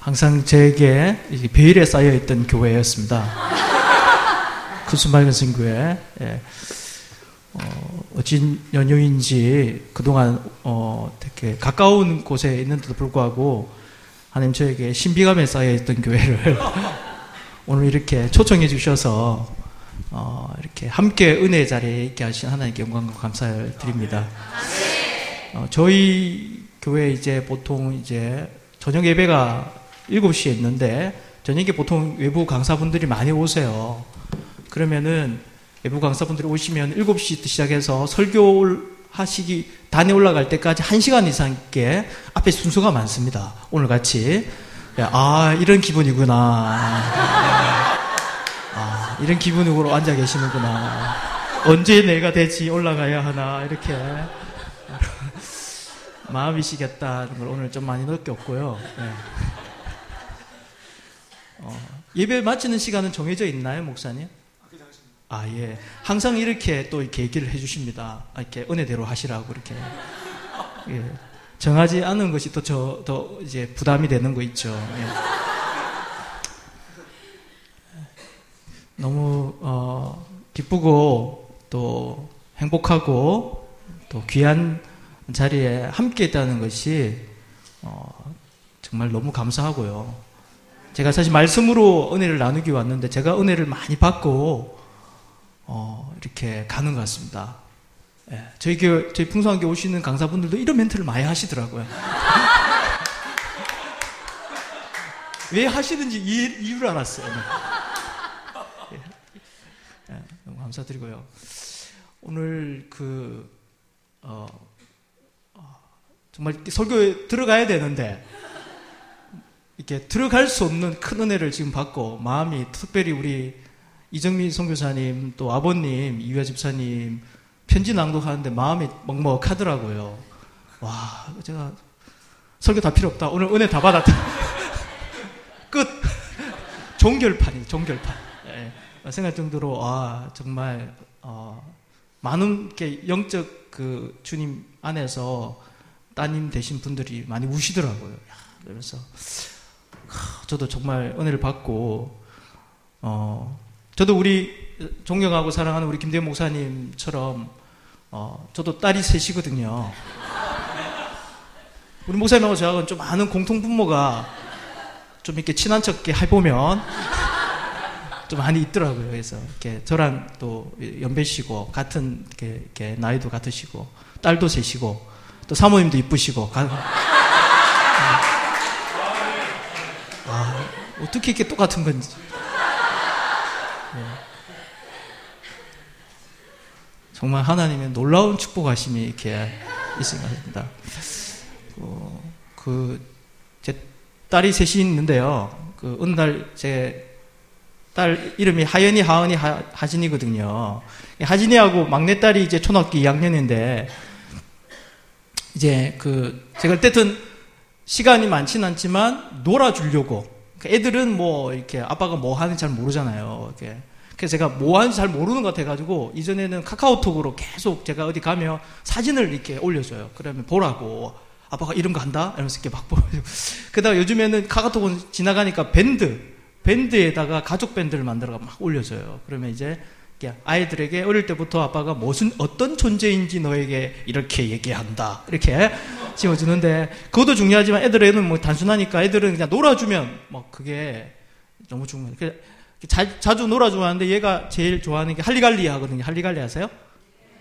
항상 제게 베일에 쌓여 있던 교회였습니다. 구수맑은 신교회. 예. 어, 어진 연유인지 그동안 어, 되게 가까운 곳에 있는데도 불구하고 하나님 저에게 신비감에 쌓여 있던 교회를 오늘 이렇게 초청해 주셔서 어, 이렇게 함께 은혜 자리에 있게 하신 하나님께 영광과 감사를 드립니다. 어, 저희 교회 이제 보통 이제 저녁 예배가 7시에 있는데 저녁에 보통 외부 강사분들이 많이 오세요. 그러면은 외부 강사분들이 오시면 7시부터 시작해서 설교를 하시기 단에 올라갈 때까지 1시간 이상 께 앞에 순서가 많습니다. 오늘 같이. 아, 이런 기분이구나. 아, 이런 기분으로 앉아 계시는구나. 언제 내가 대지 올라가야 하나, 이렇게. 마음이시겠다는 걸 오늘 좀 많이 느꼈고요. 네. 어, 예배 마치는 시간은 정해져 있나요, 목사님? 아, 예. 항상 이렇게 또 이렇게 얘기를 해주십니다. 아, 이렇게 은혜대로 하시라고 이렇게. 예. 정하지 않은 것이 또 저, 더 이제 부담이 되는 거 있죠. 예. 너무, 어, 기쁘고 또 행복하고 또 귀한 자리에 함께 있다는 것이 어, 정말 너무 감사하고요. 제가 사실 말씀으로 은혜를 나누기 왔는데 제가 은혜를 많이 받고 어, 이렇게 가는 것 같습니다. 예, 저희 교 저희 풍성하게 오시는 강사분들도 이런 멘트를 많이 하시더라고요. 왜 하시는지 이유, 를 알았어요. 예, 예, 너무 감사드리고요. 오늘 그 어, 정말 설교에 들어가야 되는데 이렇게 들어갈 수 없는 큰 은혜를 지금 받고 마음이 특별히 우리 이정민 선교사님 또 아버님 이유아 집사님 편지 낭독하는데 마음이 먹먹하더라고요. 와 제가 설교 다 필요 없다. 오늘 은혜 다 받았다. 끝. 종결판이 종결판. 네. 생각 정도로 아 정말 어, 많은 게 영적 그 주님 안에서 따님 되신 분들이 많이 우시더라고요. 그래서 저도 정말 은혜를 받고 어 저도 우리 존경하고 사랑하는 우리 김대현 목사님처럼 어 저도 딸이 셋이거든요. 우리 목사님하고 저하고는 좀 많은 공통 분모가 좀 이렇게 친한 척 해보면 좀 많이 있더라고요. 그래서 이렇게 저랑 또 연배시고 같은 이렇게, 이렇게 나이도 같으시고 딸도 셋이고 또 사모님도 이쁘시고. 아, 어떻게 이렇게 똑같은 건지. 네. 정말 하나님의 놀라운 축복하심이 이렇게 있은 것 같습니다. 어, 그, 제 딸이 셋이 있는데요. 그, 어느 날, 제 딸 이름이 하연이, 하은이, 하, 하진이거든요. 하진이하고 막내딸이 이제 초등학교 2학년인데, 이제 그 제가 어쨌든 시간이 많지는 않지만 놀아주려고 그러니까 애들은 뭐 이렇게 아빠가 뭐 하는지 잘 모르잖아요. 이렇게. 그래서 제가 뭐 하는지 잘 모르는 것 같아가지고 이전에는 카카오톡으로 계속 제가 어디 가면 사진을 이렇게 올려줘요. 그러면 보라고 아빠가 이런 거 한다 이러면서 이렇게 막 보여주고 그다가 요즘에는 카카오톡은 지나가니까 밴드 밴드에다가 가족 밴드를 만들어가 막 올려줘요. 그러면 이제 아이들에게 어릴 때부터 아빠가 무슨 어떤 존재인지 너에게 이렇게 얘기한다 이렇게 지어주는데 그것도 중요하지만 애들에는 뭐 단순하니까 애들은 그냥 놀아주면 뭐 그게 너무 중요해. 그 자, 자주 놀아주고 하는데 얘가 제일 좋아하는 게 할리갈리 하거든요. 할리갈리 아세요?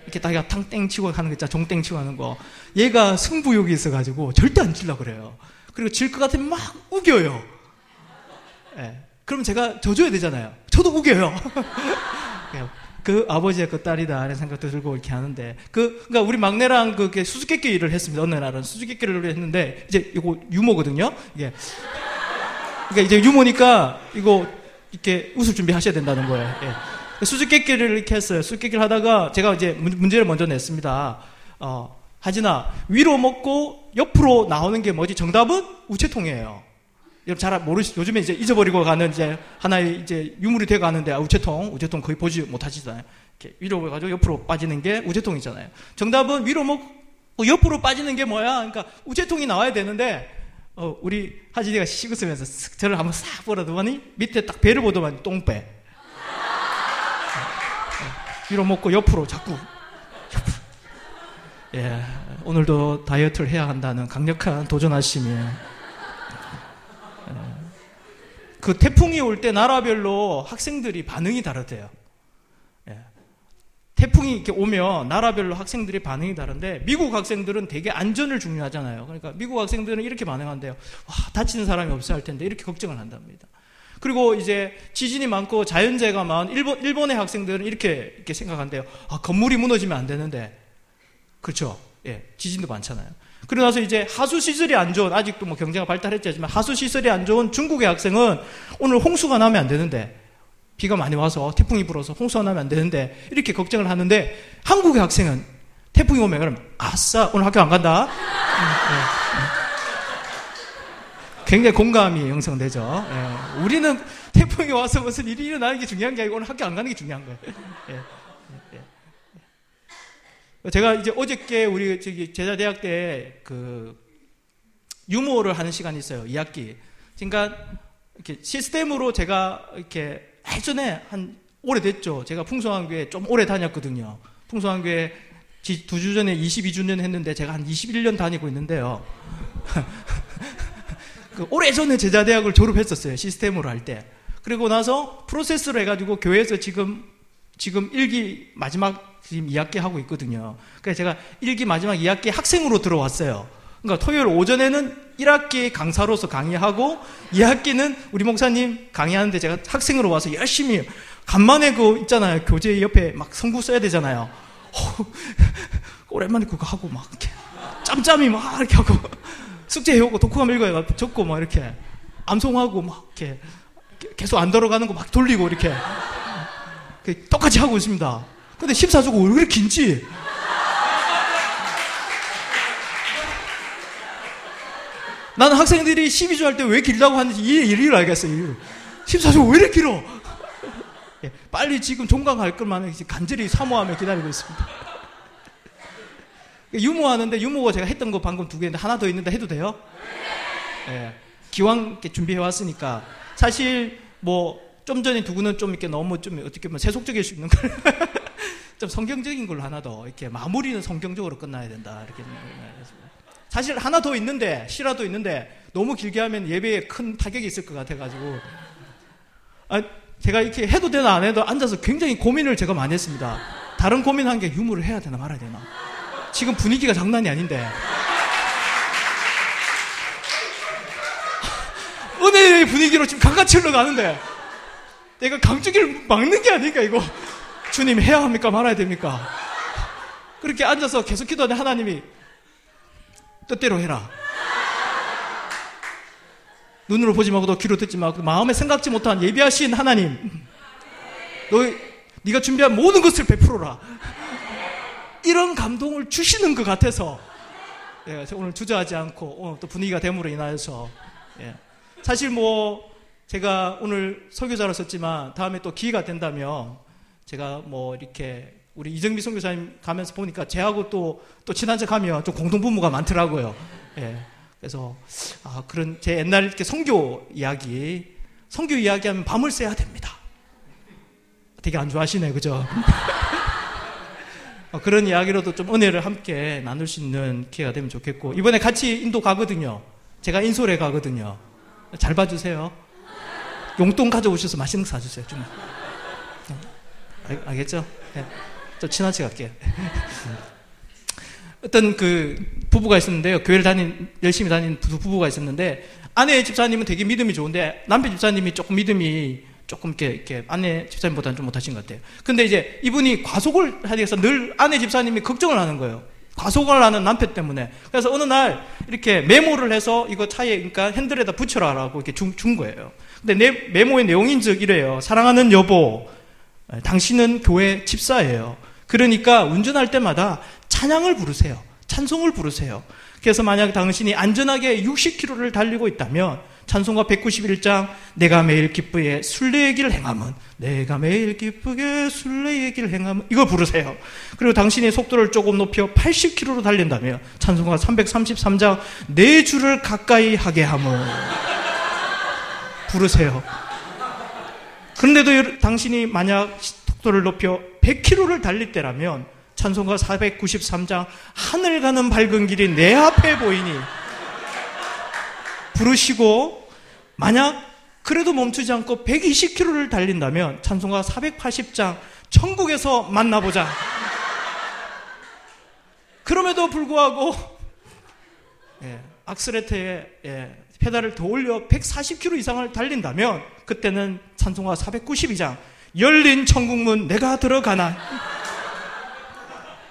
이렇게 다가 탕땡 치고 하는 거 있잖아. 종땡 치고 하는 거. 얘가 승부욕이 있어가지고 절대 안 질라 그래요. 그리고 질 것 같으면 막 우겨요. 예. 네. 그럼 제가 져줘야 되잖아요. 저도 우겨요. 그 아버지의 그 딸이다 하는 생각도 들고 이렇게 하는데 그 그러니까 우리 막내랑 그 수수께끼 일을 했습니다. 어느 날은 수수께끼를 했는데 이제 이거 유머거든요. 이게 그러니까 이제 유머니까 이거 이렇게 웃을 준비 하셔야 된다는 거예요. 예. 수수께끼를 이렇게 했어요. 수수께끼를 하다가 제가 이제 문제를 먼저 냈습니다. 어, 하진아 위로 먹고 옆으로 나오는 게 뭐지? 정답은 우체통이에요. 여러분 잘 모르시, 요즘에 이제 잊어버리고 가는 이제 하나의 이제 유물이 되어 가는데, 아, 우체통, 우체통 거의 보지 못하시잖아요. 이렇게 위로 가지고 옆으로 빠지는 게 우체통이잖아요. 정답은 위로 먹고 옆으로 빠지는 게 뭐야? 그러니까 우체통이 나와야 되는데, 어, 우리 하진이가 쓱 저를 한번 싹 보라더니 밑에 딱 배를 보더만 똥배. 어, 위로 먹고 옆으로 자꾸. 옆으로. 예, 오늘도 다이어트를 해야 한다는 강력한 도전하심이. 예. 그 태풍이 올 때 나라별로 학생들이 반응이 다르대요. 예. 태풍이 이렇게 오면 나라별로 학생들이 반응이 다른데 미국 학생들은 되게 안전을 중요하잖아요. 그러니까 미국 학생들은 이렇게 반응한대요. 와, 다치는 사람이 없어야 할 텐데 이렇게 걱정을 한답니다. 그리고 이제 지진이 많고 자연재해가 많은 일본, 일본의 학생들은 이렇게, 이렇게 생각한대요. 아, 건물이 무너지면 안 되는데. 그렇죠. 예, 지진도 많잖아요. 그러고 나서 이제 하수 시설이 안 좋은, 아직도 뭐 경제가 발달했지만 하수 시설이 안 좋은 중국의 학생은 오늘 홍수가 나면 안 되는데 비가 많이 와서 태풍이 불어서 홍수가 나면 안 되는데 이렇게 걱정을 하는데 한국의 학생은 태풍이 오면 그럼 아싸 오늘 학교 안 간다. 음, 네, 네. 굉장히 공감이 형성되죠. 예. 우리는 태풍이 와서 무슨 일이 일어나는 게 중요한 게 아니고 오늘 학교 안 가는 게 중요한 거예요. 예. 제가 이제 어저께 우리 저기 제자대학 때 그 유머를 하는 시간이 있어요. 2학기. 그러니까 이렇게 시스템으로 제가 이렇게 예전에 한 오래됐죠. 제가 풍성한교회 좀 오래 다녔거든요. 풍성한교회 두 주 전에 22주년 했는데 제가 한 21년 다니고 있는데요. 그 오래전에 제자대학을 졸업했었어요. 시스템으로 할 때. 그리고 나서 프로세스로 해가지고 교회에서 지금 지금 1기 마지막 지금 2학기 하고 있거든요. 그래서 제가 1기 마지막 2학기 학생으로 들어왔어요. 그러니까 토요일 오전에는 1학기 강사로서 강의하고 2학기는 우리 목사님 강의하는데 제가 학생으로 와서 열심히 간만에 그 있잖아요. 교재 옆에 막 성구 써야 되잖아요. 오랜만에 그거 하고 막 이렇게 짬짬이 막 이렇게 하고 숙제 해오고 독후감 읽어야 적고 막 이렇게 암송하고 막 이렇게 계속 안 들어가는 거 막 돌리고 이렇게 똑같이 하고 있습니다. 근데 14주고 왜 이렇게 긴지? 나는 학생들이 12주 할때 왜 길다고 하는지 이 이유를 알겠어요. 이유. 14주 왜 이렇게 길어? 예, 빨리 지금 종강할 것만 간절히 사모하며 기다리고 있습니다. 유모하는데 유모가 제가 했던 거 방금 두 개인데 하나 더 있는데 해도 돼요? 예, 기왕 준비해 왔으니까 사실 뭐 좀 전에 두고는 좀 이렇게 너무 좀 어떻게 보면 세속적일 수 있는 걸. 좀 성경적인 걸로 하나 더 이렇게 마무리는 성경적으로 끝나야 된다 이렇게. 사실 하나 더 있는데 시라도 있는데 너무 길게 하면 예배에 큰 타격이 있을 것 같아가지고 아, 제가 이렇게 해도 되나 안 해도 앉아서 굉장히 고민을 제가 많이 했습니다. 다른 고민한 게 유무를 해야 되나 말아야 되나. 지금 분위기가 장난이 아닌데. 은혜의 분위기로 지금 강같이 흘러가는데 내가 강주기를 막는 게 아닌가 이거. 주님 해야 합니까 말아야 됩니까? 그렇게 앉아서 계속 기도하는 하나님이 뜻대로 해라. 눈으로 보지 말고 너 귀로 듣지 말고 마음에 생각지 못한 예비하신 하나님. 너 네가 준비한 모든 것을 베풀어라. 이런 감동을 주시는 것 같아서 예, 오늘 주저하지 않고 어, 또 분위기가 됨으로 인하여서 예. 사실 뭐 제가 오늘 설교자로 썼지만 다음에 또 기회가 된다면 제가 뭐 이렇게 우리 이정미 선교사님 가면서 보니까 제하고 또, 또 친한 척 하면 좀 공동부모가 많더라고요. 예. 그래서, 아, 그런 제 옛날 이렇게 성교 이야기, 성교 이야기 하면 밤을 새야 됩니다. 되게 안 좋아하시네, 그죠? 어, 그런 이야기로도 좀 은혜를 함께 나눌 수 있는 기회가 되면 좋겠고, 이번에 같이 인도 가거든요. 제가 인솔에 가거든요. 잘 봐주세요. 용돈 가져오셔서 맛있는 거 사주세요, 좀. 어, 알, 알겠죠? 네. 좀 친한 척 할게요. 어떤 그 부부가 있었는데요. 교회를 다닌, 열심히 다닌 부부가 있었는데, 아내 집사님은 되게 믿음이 좋은데, 남편 집사님이 조금 믿음이 조금 이렇게, 이렇게 아내 집사님보다는 좀 못하신 것 같아요. 근데 이제 이분이 과속을 하기 위해서 늘 아내 집사님이 걱정을 하는 거예요. 과속을 하는 남편 때문에. 그래서 어느 날 이렇게 메모를 해서 이거 차에, 그러니까 핸들에다 붙여라라고 이렇게 준, 준 거예요. 근데 내, 메모의 내용인 즉 이래요. 사랑하는 여보, 당신은 교회 집사예요. 그러니까 운전할 때마다 찬양을 부르세요. 찬송을 부르세요. 그래서 만약 당신이 안전하게 60km를 달리고 있다면 찬송가 191장 내가 매일 기쁘게 순례의 길을 행함은 내가 매일 기쁘게 순례의 길을 행함은 이거 부르세요. 그리고 당신이 속도를 조금 높여 80km로 달린다면 찬송가 333장 내 주를 가까이 하게 함은 부르세요. 그런데도 당신이 만약 속도를 높여 100km를 달릴 때라면 찬송가 493장 하늘 가는 밝은 길이 내 앞에 보이니 부르시고 만약 그래도 멈추지 않고 120km를 달린다면 찬송가 480장 천국에서 만나보자. 그럼에도 불구하고 예, 악스레트에 예, 페달을 더 올려 140km 이상을 달린다면 그때는 찬송가 492장 열린 천국문 내가 들어가나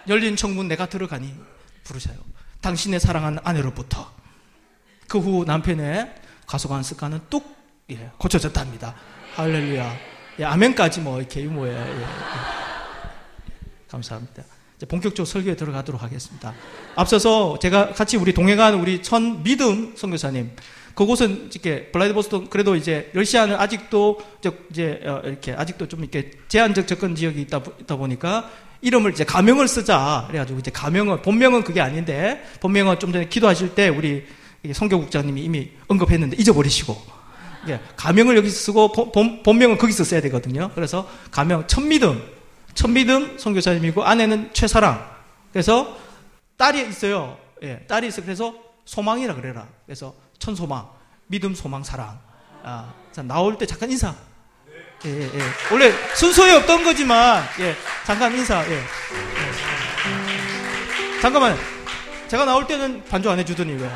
열린 천국문 내가 들어가니 부르셔요. 당신의 사랑하는 아내로부터 그 후 남편의 가소관 습관은 뚝 예, 고쳐졌답니다. 할렐루야. 예, 아멘까지 뭐 이렇게 유모에 예, 예. 감사합니다. 본격적으로 설교에 들어가도록 하겠습니다. 앞서서 제가 같이 우리 동행한 우리 천 믿음 선교사님 그곳은 이렇게 블라디보스톤 그래도 이제 러시아는 아직도 이제 어, 이렇게 아직도 좀 이렇게 제한적 접근 지역이 있다, 있다 보니까 이름을 이제 가명을 쓰자 그래가지고 이제 가명은 본명은 그게 아닌데 본명은 좀 전에 기도하실 때 우리 성교국장님이 이미 언급했는데 잊어버리시고 예, 가명을 여기 쓰고 본, 본명은 거기서 써야 되거든요. 그래서 가명 천믿음 천믿음 성교사님이고 아내는 최사랑 그래서 딸이 있어요. 예, 딸이 있어 그래서 소망이라 그래라. 그래서 천소망, 믿음, 소망, 사랑. 아, 자, 나올 때 잠깐 인사. 예, 예, 예. 원래 순서에 없던 거지만, 예, 잠깐 인사, 예. 예. 잠깐만. 제가 나올 때는 반주 안 해주더니 왜?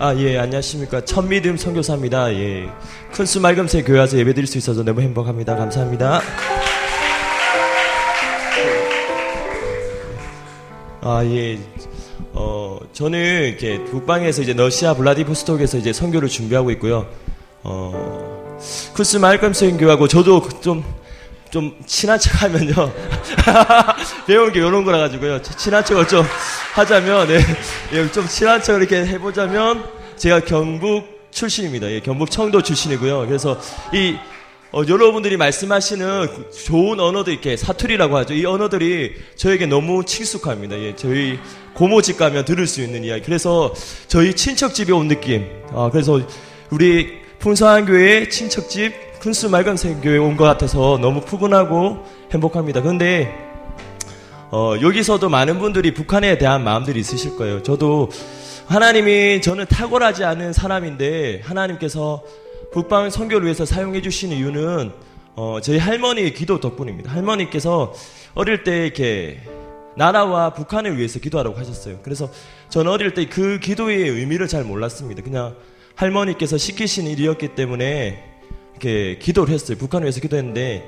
아, 예, 안녕하십니까. 천미듬 선교사입니다. 예. 큰수 말금새 교회 와서 예배 드릴 수 있어서 너무 행복합니다. 감사합니다. 아, 예. 어, 저는 이렇게 북방에서 이제 러시아 블라디보스톡에서 이제 선교를 준비하고 있고요. 어, 쿠스 말끔 선교하고 저도 좀, 좀 친한 척 하면요. 배운 게 이런 거라 가지고요. 친한 척을 좀 하자면, 네. 예, 좀 친한 척을 이렇게 해보자면, 제가 경북 출신입니다. 예, 경북 청도 출신이고요. 그래서 이 어, 여러분들이 말씀하시는 좋은 언어도 이렇게 사투리라고 하죠. 이 언어들이 저에게 너무 친숙합니다. 예, 저희 고모집 가면 들을 수 있는 이야기. 그래서 저희 친척집에 온 느낌. 아, 그래서 우리 풍성한 교회 친척집 큰수 말감생 교회 온 것 같아서 너무 푸근하고 행복합니다. 그런데 어, 여기서도 많은 분들이 북한에 대한 마음들이 있으실 거예요. 저도 하나님이 저는 탁월하지 않은 사람인데 하나님께서 북방 선교를 위해서 사용해 주신 이유는 어, 저희 할머니의 기도 덕분입니다. 할머니께서 어릴 때 이렇게 나라와 북한을 위해서 기도하라고 하셨어요. 그래서 저는 어릴 때 그 기도의 의미를 잘 몰랐습니다. 그냥 할머니께서 시키신 일이었기 때문에 이렇게 기도를 했어요. 북한을 위해서 기도했는데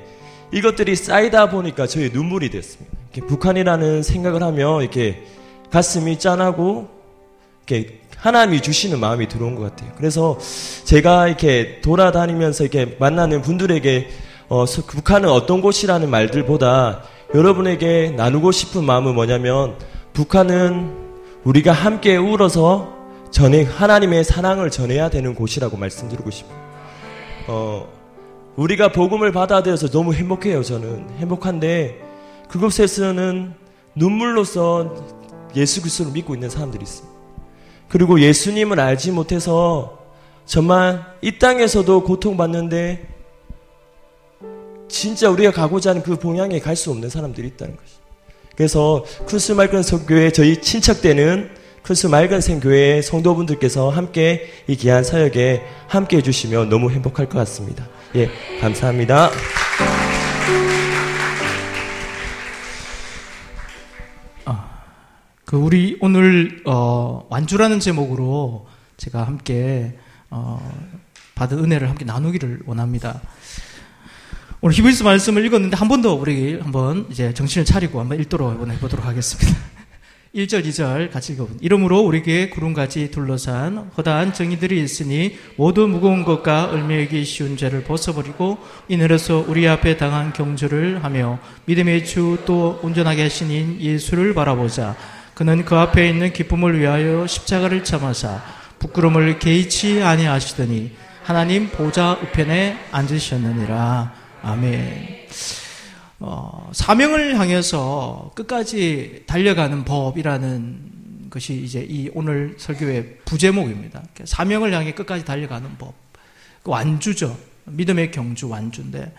이것들이 쌓이다 보니까 저의 눈물이 됐습니다. 북한이라는 생각을 하면 이렇게 가슴이 짠하고 이렇게 하나님이 주시는 마음이 들어온 것 같아요. 그래서 제가 이렇게 돌아다니면서 이렇게 만나는 분들에게 어, 북한은 어떤 곳이라는 말들보다 여러분에게 나누고 싶은 마음은 뭐냐면 북한은 우리가 함께 울어서 전해 하나님의 사랑을 전해야 되는 곳이라고 말씀드리고 싶어요. 어, 우리가 복음을 받아들여서 너무 행복해요. 저는 행복한데 그곳에서는 눈물로써 예수 그리스도를 믿고 있는 사람들이 있어요. 그리고 예수님을 알지 못해서 정말 이 땅에서도 고통받는데 진짜 우리가 가고자 하는 그 봉양에 갈 수 없는 사람들이 있다는 것이. 그래서 큰수 맑은 성교회 저희 친척되는 큰수 맑은 생교회 성도분들께서 함께 이 귀한 사역에 함께 해주시면 너무 행복할 것 같습니다. 예, 감사합니다. 그 우리 오늘 어, 완주라는 제목으로 제가 함께 어, 받은 은혜를 함께 나누기를 원합니다. 오늘 히브리스 말씀을 읽었는데 한 번 더 우리 한번 이제 정신을 차리고 한번 읽도록 한번 해보도록 하겠습니다. 1절, 2절 같이 읽어봅니다. 이러므로 우리에게 구름같이 둘러싼 허다한 정의들이 있으니 모두 무거운 것과 을매이기 쉬운 죄를 벗어버리고 이늘에서 우리 앞에 당한 경주를 하며 믿음의 주 또 온전하게 하신 예수를 바라보자. 그는 그 앞에 있는 기쁨을 위하여 십자가를 참아사 부끄러움을 개의치 아니하시더니 하나님 보좌 우편에 앉으셨느니라. 아멘. 어, 사명을 향해서 끝까지 달려가는 법이라는 것이 이제 이 오늘 설교의 부제목입니다. 사명을 향해 끝까지 달려가는 법. 그 완주죠. 믿음의 경주 완주인데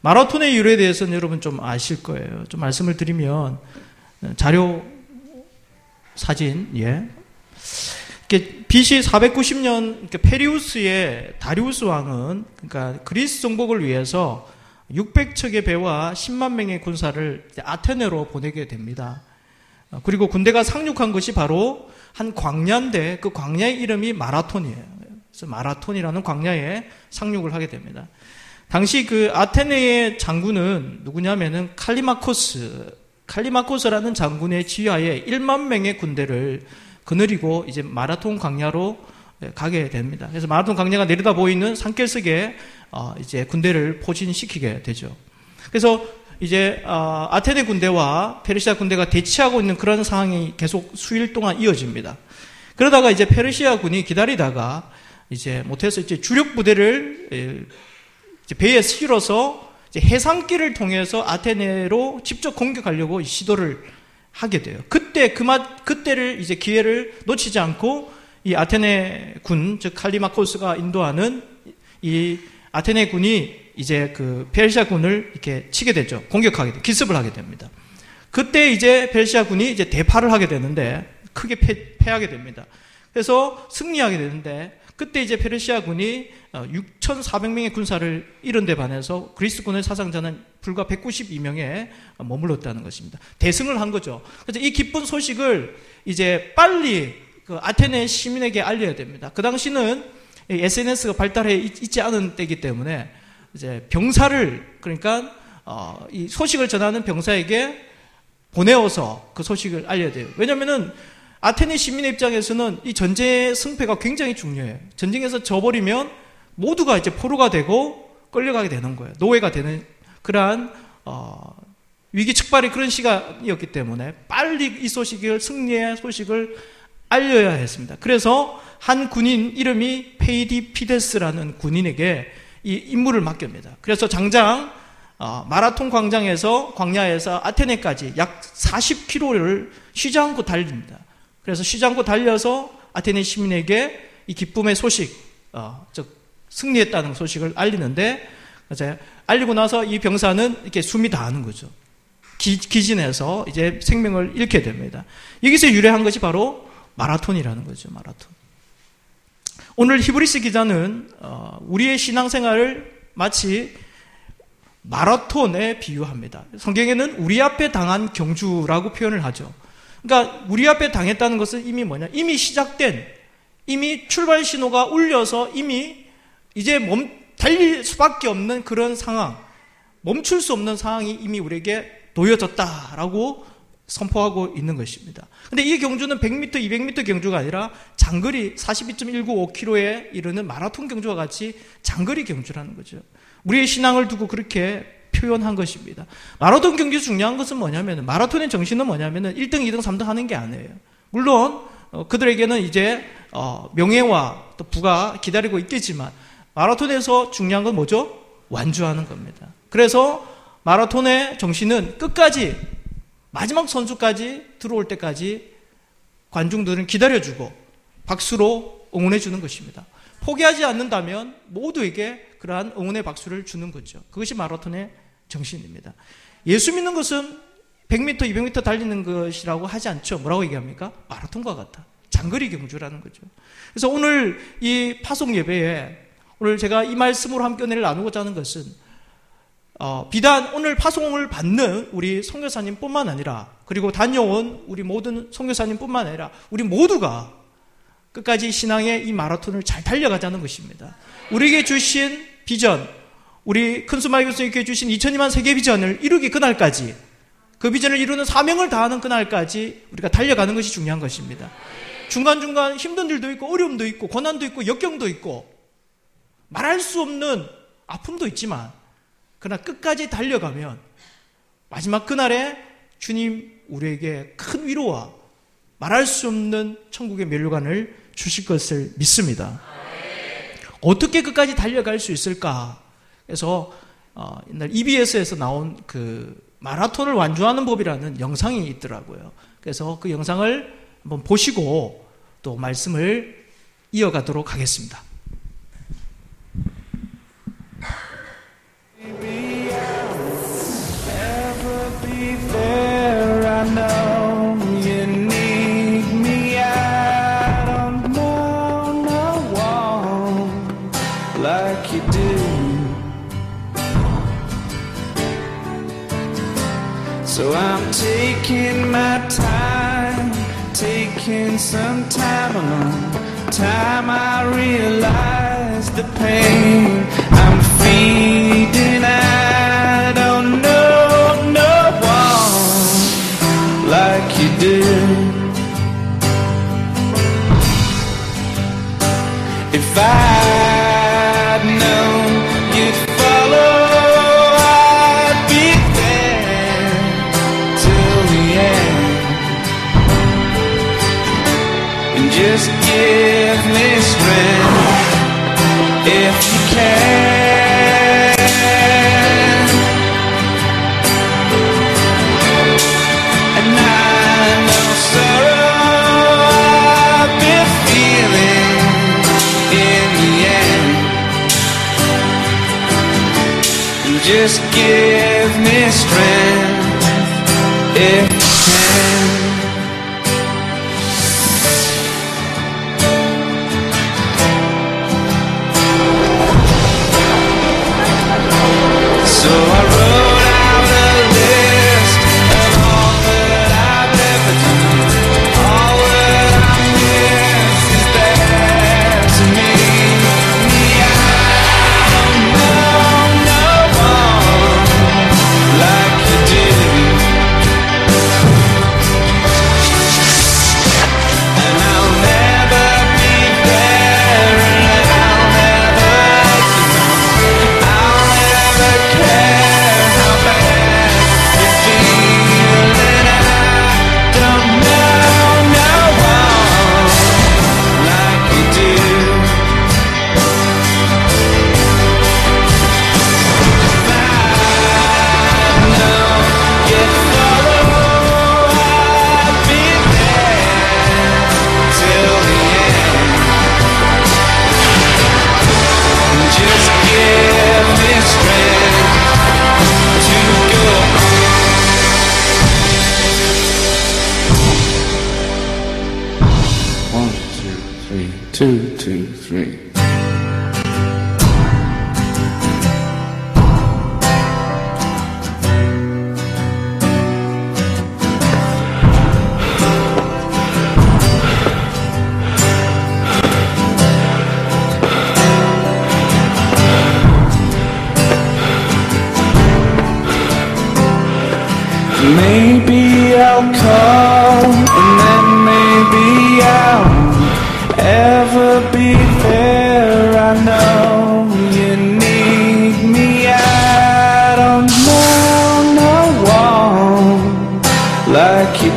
마라톤의 이유에 대해서는 여러분 좀 아실 거예요. 좀 말씀을 드리면 자료 사진 예. BC 490년 페리우스의 다리우스 왕은 그러니까 그리스 정복을 위해서 600척의 배와 10만 명의 군사를 아테네로 보내게 됩니다. 어, 그리고 군대가 상륙한 것이 바로 한 광야인데 그 광야의 이름이 마라톤이에요. 그래서 마라톤이라는 광야에 상륙을 하게 됩니다. 당시 그 아테네의 장군은 누구냐면은 칼리마코스, 칼리마코스라는 장군의 지하에 1만 명의 군대를 거느리고 이제 마라톤 광야로 가게 됩니다. 그래서 마라톤 광야가 내려다 보이는 산길석에 어, 이제 군대를 포진시키게 되죠. 그래서 이제 어, 아테네 군대와 페르시아 군대가 대치하고 있는 그런 상황이 계속 수일 동안 이어집니다. 그러다가 이제 페르시아 군이 기다리다가 이제 못해서 이제 주력 부대를 이제 배에 실어서 해상길을 통해서 아테네로 직접 공격하려고 시도를 하게 돼요. 그때 그맛 그때를 이제 기회를 놓치지 않고 이 아테네 군, 즉 칼리마코스가 인도하는 이 아테네 군이 이제 그 페르시아 군을 이렇게 치게 되죠. 공격하게 돼, 기습을 하게 됩니다. 그때 이제 페르시아 군이 이제 대파를 하게 되는데 크게 패, 패하게 됩니다. 그래서 승리하게 되는데 그때 이제 페르시아 군이 6,400명의 어, 군사를 잃은 데 반해서 그리스 군의 사상자는 불과 192명에 머물렀다는 것입니다. 대승을 한 거죠. 그래서 이 기쁜 소식을 이제 빨리 그 아테네 시민에게 알려야 됩니다. 그 당시는 SNS가 발달해 있지 않은 때이기 때문에 이제 병사를 그러니까 어, 이 소식을 전하는 병사에게 보내어서 그 소식을 알려야 돼요. 왜냐면은 아테네 시민의 입장에서는 이 전쟁의 승패가 굉장히 중요해요. 전쟁에서 져버리면 모두가 이제 포로가 되고 끌려가게 되는 거예요. 노예가 되는 그러한 어, 위기 측발이 그런 시간이었기 때문에 빨리 이 소식을 승리의 소식을 알려야 했습니다. 그래서 한 군인 이름이 페이디 피데스라는 군인에게 이 임무를 맡깁니다. 그래서 장장 어, 마라톤 광장에서 광야에서 아테네까지 약 40km를 쉬지 않고 달립니다. 그래서 않고 달려서 아테네 시민에게 이 기쁨의 소식, 어, 즉 승리했다는 소식을 알리는데 이제 알리고 나서 이 병사는 이렇게 숨이 다하는 거죠. 기, 기진해서 이제 생명을 잃게 됩니다. 여기서 유래한 것이 바로 마라톤이라는 거죠. 마라톤. 오늘 히브리스 기자는 어, 우리의 신앙생활을 마치 마라톤에 비유합니다. 성경에는 우리 앞에 당한 경주라고 표현을 하죠. 그러니까 우리 앞에 당했다는 것은 이미 뭐냐? 이미 시작된, 이미 출발 신호가 울려서 이미 이제 멈, 달릴 수밖에 없는 그런 상황, 멈출 수 없는 상황이 이미 우리에게 놓여졌다라고 선포하고 있는 것입니다. 근데 이 경주는 100m, 200m 경주가 아니라 장거리 42.195km에 이르는 마라톤 경주와 같이 장거리 경주라는 거죠. 우리의 신앙을 두고 그렇게 표현한 것입니다. 마라톤 경주 중요한 것은 뭐냐면 마라톤의 정신은 뭐냐면 1등, 2등, 3등 하는 게 아니에요. 물론 어, 그들에게는 이제 어, 명예와 또 부가 기다리고 있겠지만 마라톤에서 중요한 건 뭐죠? 완주하는 겁니다. 그래서 마라톤의 정신은 끝까지 마지막 선수까지 들어올 때까지 관중들은 기다려주고 박수로 응원해 주는 것입니다. 포기하지 않는다면 모두에게 그러한 응원의 박수를 주는 거죠. 그것이 마라톤의 정신입니다. 예수 믿는 것은 100m, 200m 달리는 것이라고 하지 않죠. 뭐라고 얘기합니까? 마라톤과 같다. 장거리 경주라는 거죠. 그래서 오늘 이 파송 예배에 오늘 제가 이 말씀으로 함께 은혜를 나누고자 하는 것은 어, 비단 오늘 파송을 받는 우리 성교사님뿐만 아니라 그리고 다녀온 우리 모든 성교사님뿐만 아니라 우리 모두가 끝까지 신앙의 이 마라톤을 잘 달려가자는 것입니다. 우리에게 주신 비전, 우리 큰수마이 교수님께 주신 2002만 세계 비전을 이루기 그날까지 그그 비전을 이루는 사명을 다하는 그날까지 우리가 달려가는 것이 중요한 것입니다. 중간중간 힘든 일도 있고 어려움도 있고 고난도 있고 역경도 있고 말할 수 없는 아픔도 있지만 그러나 끝까지 달려가면 마지막 그날에 주님 우리에게 큰 위로와 말할 수 없는 천국의 멸류관을 주실 것을 믿습니다. 어떻게 끝까지 달려갈 수 있을까? 그래서 어, 옛날 EBS에서 나온 그 마라톤을 완주하는 법이라는 영상이 있더라고요. 그래서 그 영상을 한번 보시고 또 말씀을 이어가도록 하겠습니다. Some time alone. Time I realize the pain give me strength if you can. So I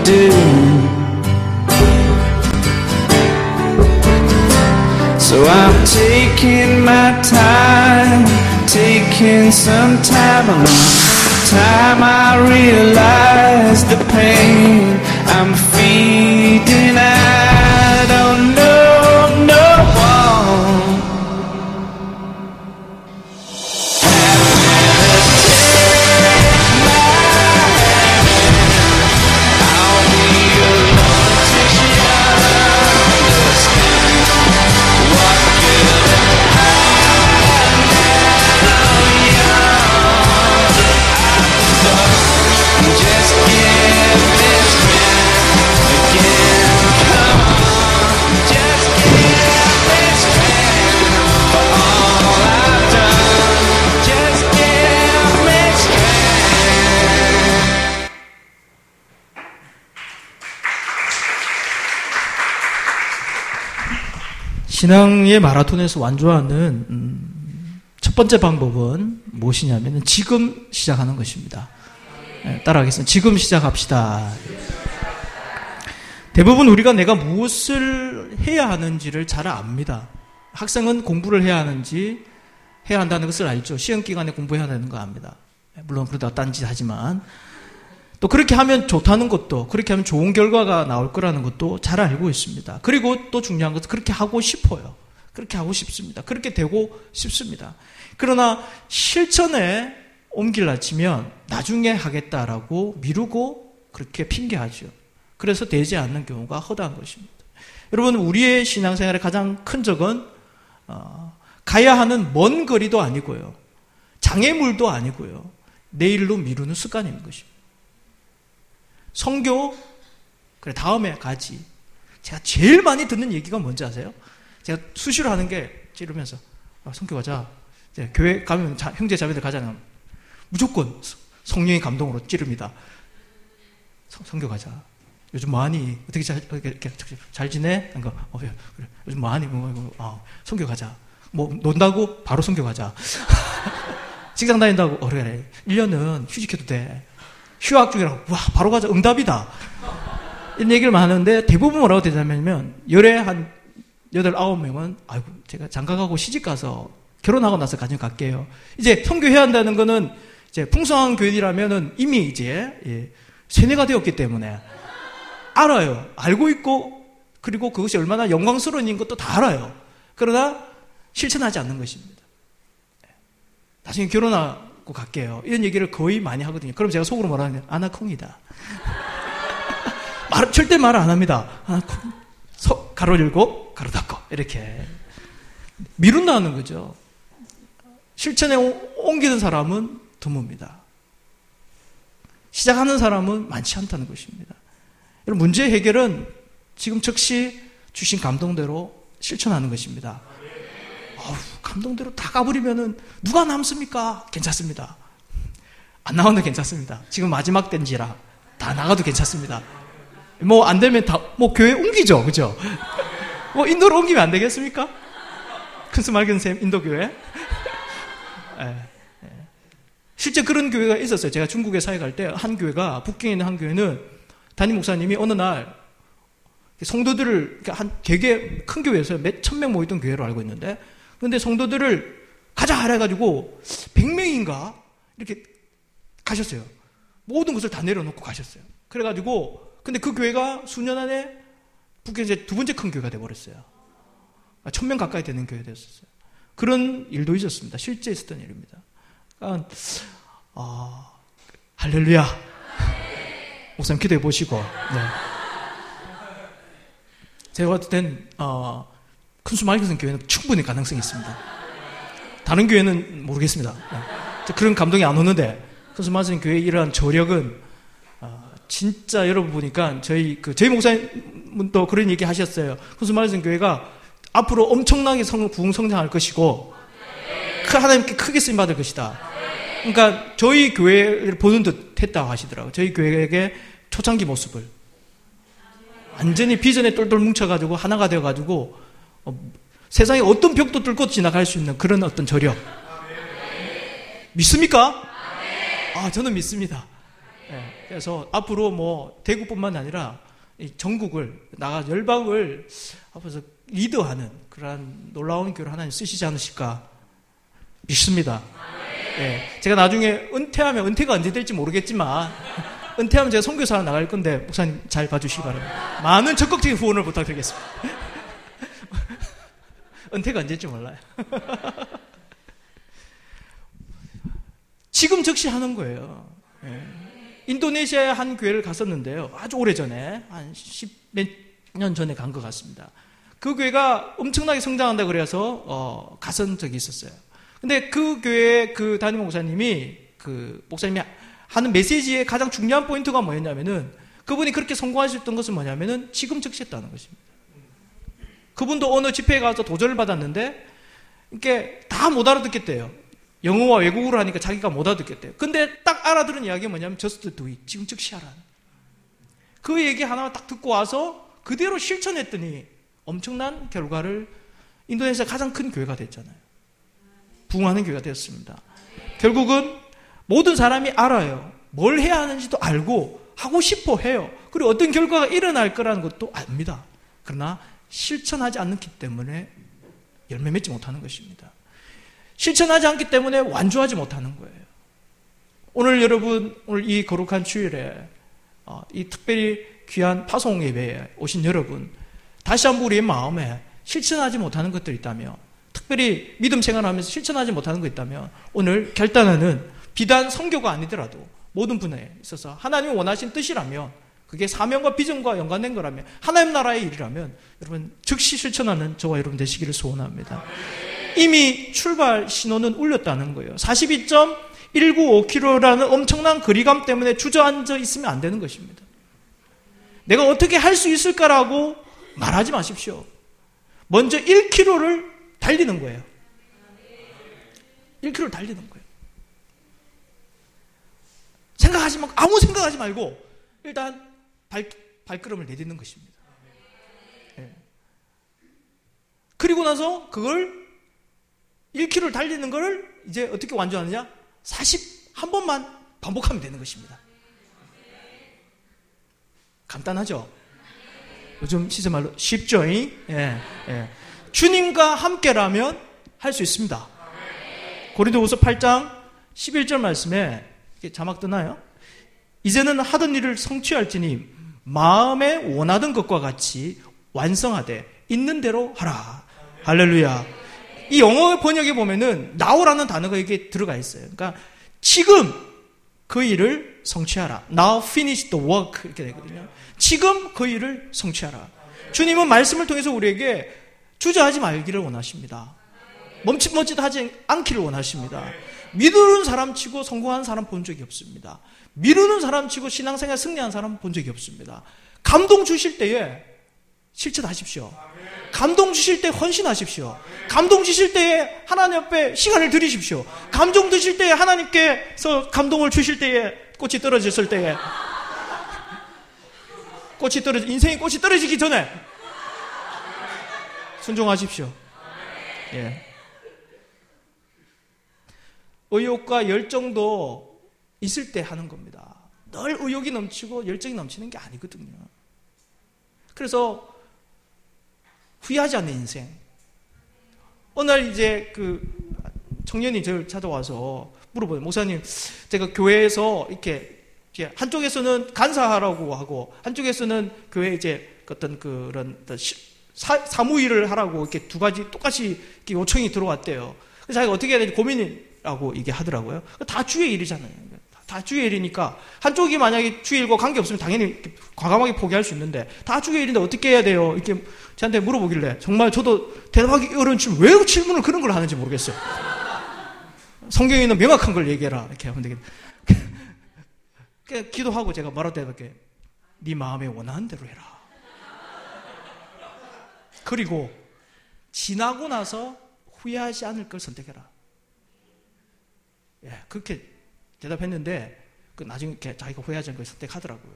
do. So I'm taking my time, taking some time alone. Time I realize the pain I'm feeding. I 신앙의 마라톤에서 완주하는 음, 첫 번째 방법은 무엇이냐면 지금 시작하는 것입니다. 네, 따라하겠습니다. 지금 시작합시다. 대부분 우리가 내가 무엇을 해야 하는지를 잘 압니다. 학생은 공부를 해야 하는지 해야 한다는 것을 알죠. 시험 기간에 공부해야 되는 거 압니다. 네, 물론 그러다 딴짓 하지만 또 그렇게 하면 좋다는 것도 그렇게 하면 좋은 결과가 나올 거라는 것도 잘 알고 있습니다. 그리고 또 중요한 것은 그렇게 하고 싶어요. 그렇게 하고 싶습니다. 그렇게 되고 싶습니다. 그러나 실천에 옮길라 치면 나중에 하겠다라고 미루고 그렇게 핑계하죠. 그래서 되지 않는 경우가 허다한 것입니다. 여러분 우리의 신앙생활의 가장 큰 적은 어, 가야 하는 먼 거리도 아니고요. 장애물도 아니고요. 내일로 미루는 습관인 것입니다. 성교 그래 다음에 가지. 제가 제일 많이 듣는 얘기가 뭔지 아세요? 제가 수시로 하는 게 찌르면서 아, 성교 가자. 교회 가면 자, 형제 자매들 가잖아요. 무조건 성령의 감동으로 찌릅니다. 성, 교 가자. 요즘 많이 어떻게 잘, 어떻게, 잘 지내? 그러 어, 그래. 요즘 많이 뭐, 어, 성교 가자. 뭐 논다고 바로 성교 가자. 직장 다닌다고 어 그래. 1년은 휴직해도 돼. 휴학 중이라고, 와, 바로 가자. 응답이다. 이런 얘기를 하는데 대부분 뭐라고 대답하냐면, 열에 한 여덟, 아홉 명은, 아이고, 제가 장가 가고 시집 가서 결혼하고 나서 가정 갈게요. 이제 성교해야 한다는 거는 이제 풍성한 교인이라면은 이미 이제, 예, 세뇌가 되었기 때문에 알아요. 알고 있고, 그리고 그것이 얼마나 영광스러운 것도 다 알아요. 그러나 실천하지 않는 것입니다. 나중에 결혼하, 갖고 갈게요. 이런 얘기를 거의 많이 하거든요. 그럼 제가 속으로 하냐? 아나콩이다. 말, 절대 말안 합니다. 아나콩. 서, 가로 열고, 가로 닫고. 이렇게. 미룬다는 거죠. 실천에 옮기는 사람은 드뭅니다. 시작하는 사람은 많지 않다는 것입니다. 문제 해결은 지금 즉시 주신 감동대로 실천하는 것입니다. 어우, 감동대로 다 가버리면은 누가 남습니까? 괜찮습니다. 안 나와도 괜찮습니다. 지금 마지막 땐지라 다 나가도 괜찮습니다. 뭐 안 되면 다 뭐 교회 옮기죠, 그죠? 뭐 인도로 옮기면 안 되겠습니까? 큰스 맑은 샘 인도 교회. 예, 예. 실제 그런 교회가 있었어요. 제가 중국에 사회 갈 때 한 교회가 북경에 있는 한 교회는 담임 목사님이 어느 날 성도들을 한 되게 큰 교회에서 몇 천 명 모이던 교회로 알고 있는데 근데 성도들을 가자 하라 해가지고 100명인가 이렇게 가셨어요. 모든 것을 다 내려놓고 가셨어요. 그래가지고 근데 그 교회가 수년 안에 북에 이제 두 번째 큰 교회가 돼버렸어요. 아, 천명 가까이 되는 교회 되었어요. 그런 일도 있었습니다. 실제 있었던 일입니다. 그러니까 어, 할렐루야. 목사님 기도해 보시고. 네. 제가 봤을 땐 어, 큰수 마이크슨 교회는 충분히 가능성이 있습니다. 다른 교회는 모르겠습니다. 네. 그런 감동이 안 오는데 큰수 마이크슨 교회의 이러한 저력은 어, 진짜 여러분 보니까 저희 그 저희 목사님도 그런 얘기 하셨어요. 큰수 마이크슨 교회가 앞으로 엄청나게 성, 부흥 성장할 것이고 그 하나님께 크게 쓰임 받을 것이다. 그러니까 저희 교회를 보는 듯 했다고 하시더라고요. 저희 교회에게 초창기 모습을 완전히 비전에 똘똘 뭉쳐가지고 하나가 되어가지고 어, 세상에 어떤 벽도 뚫고 지나갈 수 있는 그런 어떤 저력. 믿습니까? 아, 저는 믿습니다. 네, 그래서 앞으로 뭐 대구뿐만 아니라 전국을 나가 열방을 앞에서 리드하는 그러한 놀라운 교를 하나님 쓰시지 않으실까 믿습니다. 네, 제가 나중에 은퇴하면 은퇴가 언제 될지 모르겠지만 은퇴하면 제가 선교사 나갈 건데 목사님 잘 봐주시기 바랍니다. 많은 적극적인 후원을 부탁드리겠습니다. 은퇴가 언제일지 몰라요. 지금 즉시 하는 거예요. 예. 인도네시아의 한 교회를 갔었는데요. 아주 오래 전에, 한 10몇 전에 간 것 같습니다. 그 교회가 엄청나게 성장한다 그래서, 어, 갔은 적이 있었어요. 근데 그 교회 그 담임 목사님이, 그 목사님이 하는 메시지의 가장 중요한 포인트가 뭐였냐면은, 그분이 그렇게 성공하셨던 것은 뭐냐면은, 지금 즉시 했다는 것입니다. 그분도 어느 집회에 가서 도전을 받았는데 이게 다 못 알아듣겠대요. 영어와 외국어로 하니까 자기가 못 알아듣겠대요. 근데 딱 알아들은 이야기가 뭐냐면 do it. 지금 즉시 하라. 그 얘기 하나만 딱 듣고 와서 그대로 실천했더니 엄청난 결과를 인도네시아 가장 큰 교회가 됐잖아요. 부흥하는 교회가 되었습니다. 결국은 모든 사람이 알아요. 뭘 해야 하는지도 알고 하고 싶어 해요. 그리고 어떤 결과가 일어날 거라는 것도 압니다. 그러나 실천하지 않기 때문에 열매 맺지 못하는 것입니다. 실천하지 않기 때문에 완주하지 못하는 거예요. 오늘 여러분, 오늘 이 거룩한 주일에 어, 이 특별히 귀한 파송 예배에 오신 여러분, 다시 한번 우리의 마음에 실천하지 못하는 것들이 있다면, 특별히 믿음 생활하면서 실천하지 못하는 것 있다면, 오늘 결단하는 비단 성교가 아니더라도 모든 분야에 있어서 하나님이 원하신 뜻이라면, 그게 사명과 비전과 연관된 거라면, 하나님 나라의 일이라면, 여러분 즉시 실천하는 저와 여러분 되시기를 소원합니다. 이미 출발 신호는 울렸다는 거예요. 42.195km라는 엄청난 거리감 때문에 주저앉아 있으면 안 되는 것입니다. 내가 어떻게 할 수 있을까라고 말하지 마십시오. 먼저 1km를 달리는 거예요. 1km를 달리는 거예요. 생각하지 말고, 아무 생각하지 말고, 일단 발, 발걸음을 내딛는 것입니다. 네. 그리고 나서 그걸 1km를 달리는 걸 이제 어떻게 완주하느냐? 41 번만 반복하면 되는 것입니다. 간단하죠? 요즘 시세말로 쉽죠? 예, 예. 주님과 함께라면 할 수 있습니다. 고린도후서 8장 11절 말씀에 자막 뜨나요? 이제는 하던 일을 성취할지니 마음에 원하던 것과 같이 완성하되 있는 대로 하라. 할렐루야. 이 영어 번역에 보면은 now라는 단어가 여기에 들어가 있어요. 그러니까 지금 그 일을 성취하라. Now finish the work 이렇게 되거든요. 지금 그 일을 성취하라. 주님은 말씀을 통해서 우리에게 주저하지 말기를 원하십니다. 멈칫멈칫하지 않기를 원하십니다. 미루는 사람 치고 성공한 사람 본 적이 없습니다. 미루는 사람 치고 신앙생활 승리한 사람 본 적이 없습니다. 감동 주실 때에 실천하십시오. 감동 주실 때 헌신하십시오. 감동 주실 때에 하나님 앞에 시간을 들이십시오. 감동 드실 때에 하나님께서 감동을 주실 때에 꽃이 떨어졌을 때에 꽃이 떨어지 인생의 꽃이 떨어지기 전에 순종하십시오. 예. 의욕과 열정도 있을 때 하는 겁니다. 늘 의욕이 넘치고 열정이 넘치는 게 아니거든요. 그래서 후회하지 않는 인생. 어느 날 이제 그 청년이 저를 찾아와서 물어봐요. 목사님, 제가 교회에서 이렇게 한쪽에서는 간사하라고 하고 한쪽에서는 교회 이제 어떤 그런 사, 무일을 하라고 이렇게 두 가지 똑같이 요청이 들어왔대요. 그래서 자기가 어떻게 해야 되는지 고민이라고 이게 하더라고요. 다 주의 일이잖아요. 다 주의 일이니까 한쪽이 만약에 주의 일과 관계없으면 당연히 과감하게 포기할 수 있는데 다 주의 일인데 어떻게 해야 돼요? 이렇게 저한테 물어보길래 정말 저도 대답하기 어려운 질문 왜 질문을 그런 걸 하는지 모르겠어요. 성경에 있는 명확한 걸 얘기해라 이렇게 하면 되겠다. 기도하고 제가 뭐라고 대답할게 네 마음에 원하는 대로 해라. 그리고 지나고 나서 후회하지 않을 걸 선택해라. 예, 그렇게 대답했는데 그 나중에 자기가 후회하지 걸 선택하더라고요.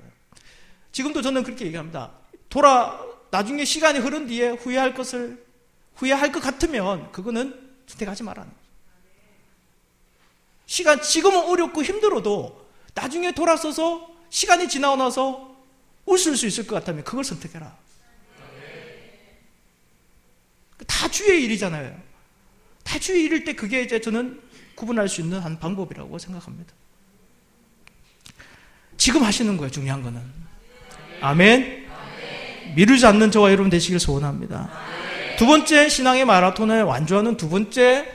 지금도 저는 그렇게 얘기합니다. 돌아 나중에 시간이 흐른 뒤에 후회할 것을 후회할 것 같으면 그거는 선택하지 말라는. 시간 지금은 어렵고 힘들어도 나중에 돌아서서 시간이 지나고 나서 웃을 수 있을 것 같다면 그걸 선택해라. 다 주의 일이잖아요. 다 주의 일일 때 그게 이제 저는 구분할 수 있는 한 방법이라고 생각합니다. 지금 하시는 거예요, 중요한 거는. 아멘. 미루지 않는 저와 여러분 되시길 소원합니다. 두 번째 신앙의 마라톤을 완주하는 두 번째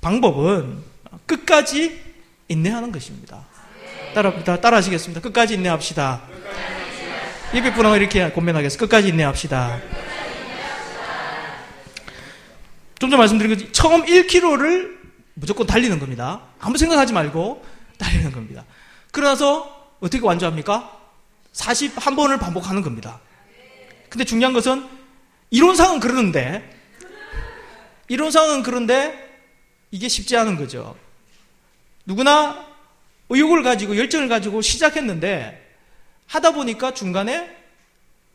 방법은 끝까지 인내하는 것입니다. 따라, 따라 하시겠습니다. 끝까지 인내합시다. 예배 분하고 이렇게 고민하겠습니다. 끝까지 인내합시다. 좀 전 말씀드린 것 처음 1km를 무조건 달리는 겁니다. 아무 생각하지 말고 달리는 겁니다. 그러나서 어떻게 완주합니까? 41번을 반복하는 겁니다. 근데 중요한 것은 이론상은 그러는데 이론상은 그런데 이게 쉽지 않은 거죠. 누구나 의욕을 가지고 열정을 가지고 시작했는데 하다 보니까 중간에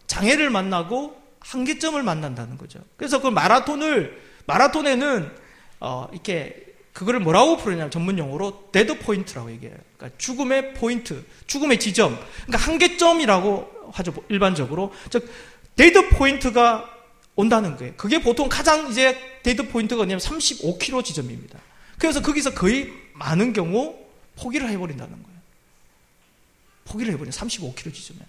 장애를 만나고 한계점을 만난다는 거죠. 그래서 그 마라톤을 마라톤에는 어, 이렇게 그거를 뭐라고 부르냐면 전문 용어로 dead point라고 얘기해요. 그러니까 죽음의 포인트, 죽음의 지점. 그러니까 한계점이라고 하죠. 일반적으로. 즉 dead point가 온다는 거예요. 그게 보통 가장 이제 dead point가 뭐냐면 35km 지점입니다. 그래서 거기서 거의 많은 경우 포기를 해버린다는 거예요. 포기를 해버린 35km 지점에.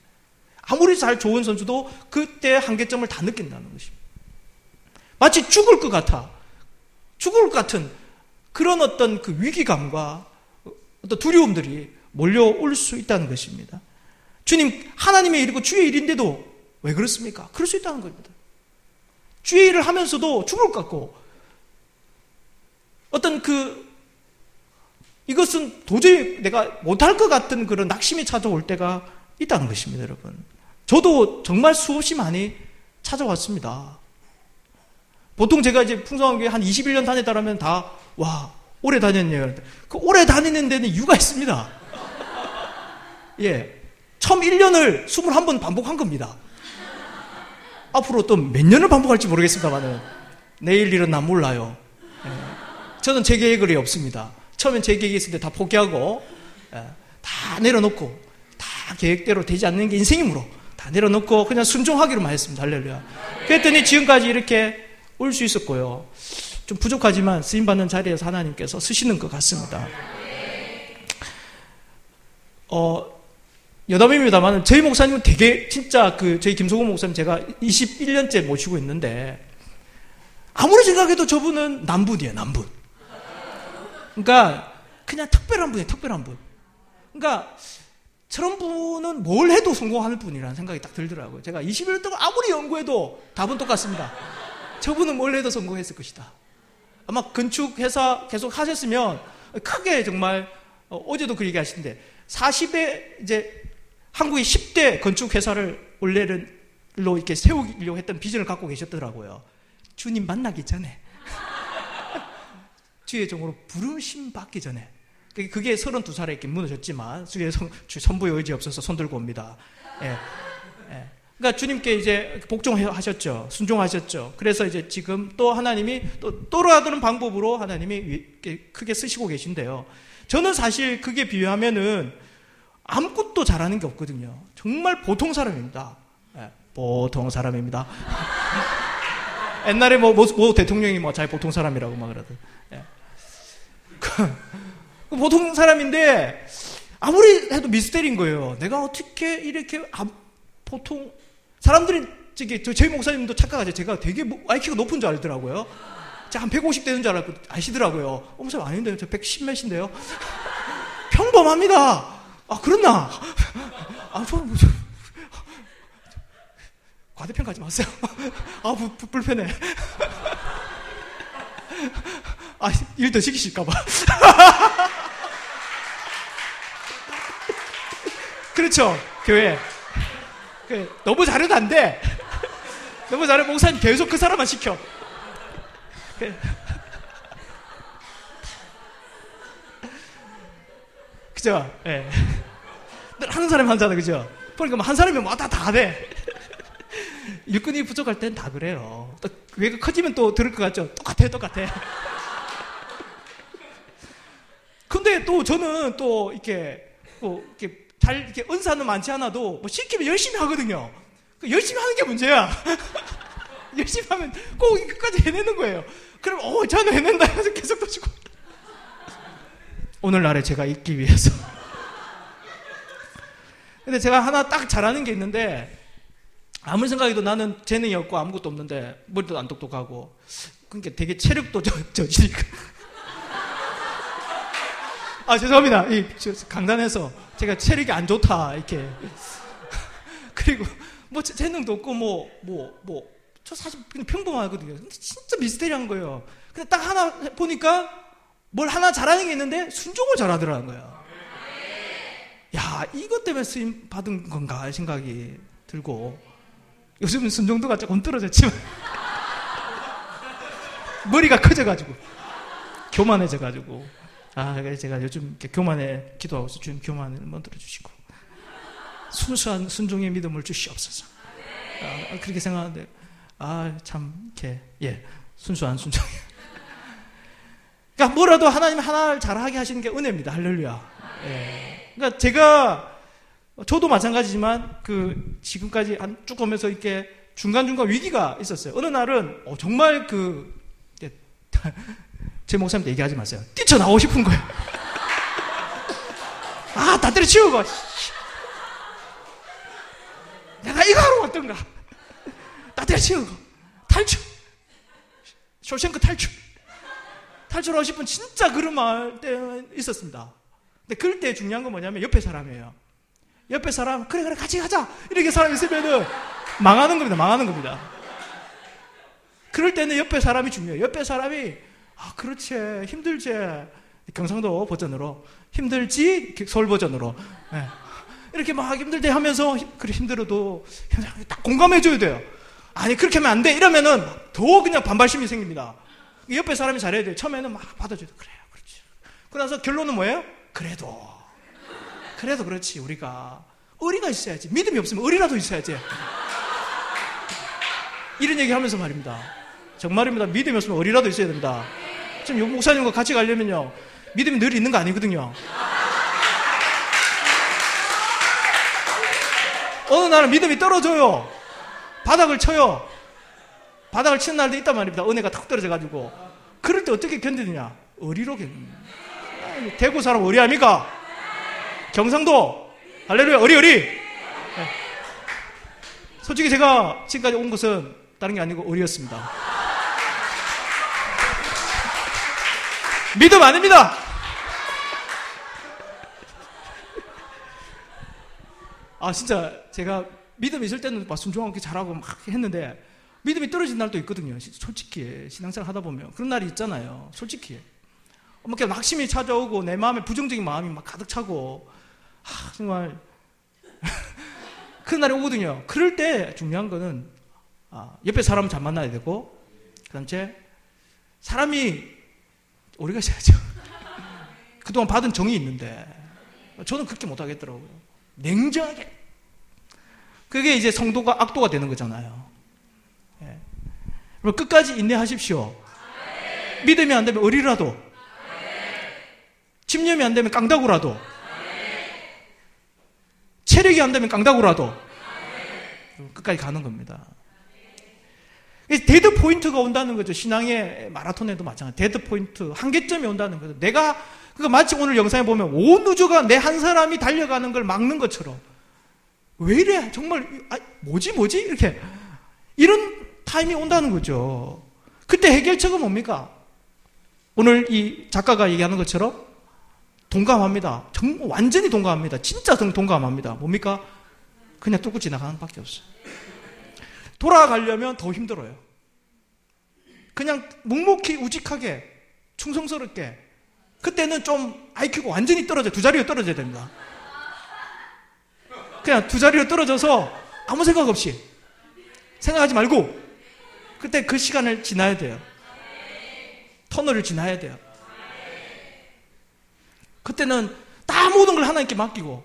아무리 잘 좋은 선수도 그때 한계점을 다 느낀다는 것입니다. 마치 죽을 것 같아. 죽을 것 같은 그런 어떤 그 위기감과 어떤 두려움들이 몰려올 수 있다는 것입니다. 주님, 하나님의 일이고 주의 일인데도 왜 그렇습니까? 그럴 수 있다는 겁니다. 주의 일을 하면서도 죽을 것 같고, 어떤 그, 이것은 도저히 내가 못할 것 같은 그런 낙심이 찾아올 때가 있다는 것입니다, 여러분. 저도 정말 수없이 많이 찾아왔습니다. 보통 제가 이제 풍성하게 한 21년 다녔다라면 다, 와, 오래 다녔네요. 그 오래 다니는 데는 이유가 있습니다. 예. 처음 1년을 21번 반복한 겁니다. 앞으로 또 몇 년을 반복할지 모르겠습니다만은 내일 일은 난 몰라요. 예. 저는 제 계획이 없습니다. 처음엔 제 계획이 있을 때 다 포기하고 예. 다 내려놓고 다 계획대로 되지 않는 게 인생이므로 다 내려놓고 그냥 순종하기로만 했습니다. 할렐루야. 그랬더니 지금까지 이렇게 올 수 있었고요. 좀 부족하지만 쓰임 받는 자리에서 하나님께서 쓰시는 것 같습니다. 어, 여담입니다만 저희 목사님은 되게 진짜 그 저희 김소금 목사님 제가 21년째 모시고 있는데 아무리 생각해도 저분은 남분이에요, 남분. 그러니까 그냥 특별한 분이에요, 특별한 분. 그러니까 저런 분은 뭘 해도 성공하는 분이라는 생각이 딱 들더라고요. 제가 21년 동안 아무리 연구해도 답은 똑같습니다. 저분은 뭘 해도 성공했을 것이다. 아마 건축 회사 계속 하셨으면 크게 정말 어, 제도 그 얘기 하시는데 40에 이제 한국의 10대 건축 회사를 원래로 이렇게 세우려고 했던 비전을 갖고 계셨더라고요. 주님 만나기 전에 주의 종으로 부르심 받기 전에 그게 32살에 이렇게 무너졌지만 주의 선부의 의지 없어서 손 들고 옵니다. 예. 그러니까 주님께 이제 복종하셨죠. 순종하셨죠. 그래서 이제 지금 또 하나님이 또 또라하는 방법으로 하나님이 크게 쓰시고 계신데요. 저는 사실 그게 비유하면은 아무것도 잘하는 게 없거든요. 정말 보통 사람입니다. 네, 보통 사람입니다. 옛날에 뭐, 뭐, 뭐, 대통령이 뭐 잘 보통 사람이라고 막 그러던. 네. 보통 사람인데 아무리 해도 미스테리인 거예요. 내가 어떻게 이렇게 보통 사람들이 저기 저희 목사님도 착각하죠. 제가 되게 IQ가 뭐 높은 줄 알더라고요. 제가 한 150 되는 줄 알고 아시더라고요. 어, 목사님 아닌데요. 저110 몇인데요. 평범합니다. 아 그렇나? 아 저는 뭐, 과대평가하지 마세요. 아 부, 부, 불편해. 아 일 더 시키실까봐. 그렇죠 교회. 그, 너무 잘해도 안 돼. 너무 잘해. 목사님 계속 그 사람만 시켜. 그, 그죠? 예. 늘 하는 사람이 하잖아, 그죠? 그러니까 뭐한 사람이 뭐다 다 돼. 일꾼이 부족할 땐 다 그래요. 또 외가 커지면 또 들을 것 같죠? 똑같아, 똑같아. 근데 또 저는 또 이렇게, 뭐 이렇게 잘 이렇게 은사는 많지 않아도 뭐 시키면 열심히 하거든요. 그 열심히 하는 게 문제야. 열심히 하면 꼭 끝까지 해내는 거예요. 그럼 어 저는 해낸다 해서 계속 도시고 오늘날에 제가 있기 위해서. 근데 제가 하나 딱 잘하는 게 있는데 아무리 생각해도 나는 재능이 없고 아무것도 없는데 머리도 안 똑똑하고 그러니까 되게 체력도 저, 저지니까 아 죄송합니다 이 강단에서 제가 체력이 안 좋다 이렇게 그리고 뭐 재능도 없고 뭐 뭐 뭐 저 사실 그냥 평범하거든요. 근데 진짜 미스테리한 거예요. 근데 딱 하나 보니까 뭘 하나 잘하는 게 있는데 순종을 잘하더라는 거예요. 야 이것 때문에 쓰임 받은 건가 생각이 들고 요즘은 순종도가 조금 떨어졌지만 머리가 커져가지고 교만해져가지고 아, 제가 요즘 교만에 기도하고 있어. 주님 교만을 만들어 주시고 순수한 순종의 믿음을 주시옵소서. 아, 그렇게 생각하는데 아, 참 이렇게 예. 순수한 순종이에요. 그러니까 뭐라도 하나님 하나를 잘하게 하시는 게 은혜입니다. 할렐루야. 예. 그러니까 제가 저도 마찬가지지만 그 지금까지 한 쭉 오면서 이렇게 중간중간 위기가 있었어요. 어느 날은 어, 정말 그 제 목사님한테 얘기하지 마세요. 뛰쳐나오고 싶은 거예요. 아, 다 때려치우고. 내가 이거 하러 왔던가. 다 때려치우고. 탈출. 쇼생크 탈출. 탈출하고 싶은 진짜 그런 마을 때 있었습니다. 근데 그럴 때 중요한 건 뭐냐면 옆에 사람이에요. 옆에 사람, 그래, 그래, 같이 가자! 이렇게 사람 있으면은 망하는 겁니다. 망하는 겁니다. 그럴 때는 옆에 사람이 중요해요. 옆에 사람이, 아, 그렇지. 힘들지. 경상도 버전으로. 힘들지? 서울 버전으로. 네. 이렇게 막 힘들대 하면서, 그래, 힘들어도, 딱 공감해줘야 돼요. 아니, 그렇게 하면 안 돼. 이러면은 더 그냥 반발심이 생깁니다. 옆에 사람이 잘해야 돼요. 처음에는 막 받아줘야 돼. 그래요. 그렇지. 그러나서 결론은 뭐예요? 그래도. 그래도 그렇지, 우리가. 의리가 있어야지. 믿음이 없으면 의리라도 있어야지. 이런 얘기 하면서 말입니다. 정말입니다. 믿음이 없으면 의리라도 있어야 된다. 지금 목사님과 같이 가려면요. 믿음이 늘 있는 거 아니거든요. 어느 날은 믿음이 떨어져요. 바닥을 쳐요. 바닥을 치는 날도 있단 말입니다. 은혜가 탁 떨어져가지고. 그럴 때 어떻게 견디느냐? 의리로 견딥니다. 대구 사람 의리합니까? 경상도 할렐루야 의리 의리. 네. 솔직히 제가 지금까지 온 것은 다른 게 아니고 의리였습니다. 믿음 아닙니다. 아 진짜 제가 믿음 있을 때는 막 순종하게 잘하고 막 했는데 믿음이 떨어진 날도 있거든요. 솔직히 신앙생활 하다 보면 그런 날이 있잖아요. 솔직히 뭐 이렇게 낙심이 찾아오고 내 마음에 부정적인 마음이 막 가득 차고 아, 정말 그런 날이 오거든요. 그럴 때 중요한 거는 아, 옆에 사람을 잘 만나야 되고 그다음에 사람이 우리가 해야죠. 그동안 받은 정이 있는데 저는 그렇게 못 하겠더라고요. 냉정하게. 그게 이제 성도가 악도가 되는 거잖아요. 예. 끝까지 인내하십시오. 믿음이 안 되면 의리라도, 집념이 안 되면 깡다구라도, 체력이 안 되면 깡다구라도 끝까지 가는 겁니다. dead point가 온다는 거죠. 신앙의 마라톤에도 마찬가지. dead point, 한계점이 온다는 거죠. 내가 그 마치 오늘 영상에 보면 온 우주가 내 한 사람이 달려가는 걸 막는 것처럼 왜 이래? 정말 아, 뭐지 뭐지 이렇게 이런 타임이 온다는 거죠. 그때 해결책은 뭡니까? 오늘 이 작가가 얘기하는 것처럼 동감합니다. 정, 완전히 동감합니다. 진짜 동감합니다. 뭡니까? 그냥 뚫고 지나가는 밖에 없어요. 돌아가려면 더 힘들어요. 그냥 묵묵히 우직하게 충성스럽게 그때는 좀 IQ가 완전히 떨어져 두 자리로 떨어져야 됩니다. 그냥 두 자리로 떨어져서 아무 생각 없이 생각하지 말고 그때 그 시간을 지나야 돼요. 터널을 지나야 돼요. 그때는 다 모든 걸 하나님께 맡기고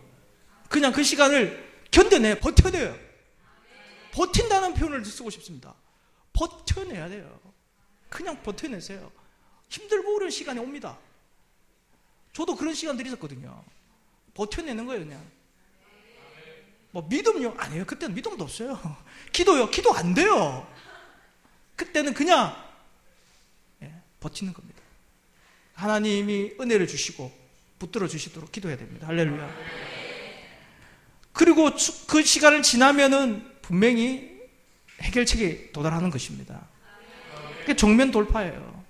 그냥 그 시간을 견뎌내 버텨내요. 버틴다는 표현을 쓰고 싶습니다. 버텨내야 돼요. 그냥 버텨내세요. 힘들고 어려운 시간이 옵니다. 저도 그런 시간들이 있었거든요. 버텨내는 거예요, 그냥. 뭐 믿음요? 아니에요. 그때는 믿음도 없어요. 기도요? 기도 안 돼요. 그때는 그냥 예, 버티는 겁니다. 하나님이 은혜를 주시고 붙들어 주시도록 기도해야 됩니다. 할렐루야. 그리고 그 시간을 지나면은 분명히 해결책에 도달하는 것입니다. 그게 정면 돌파예요.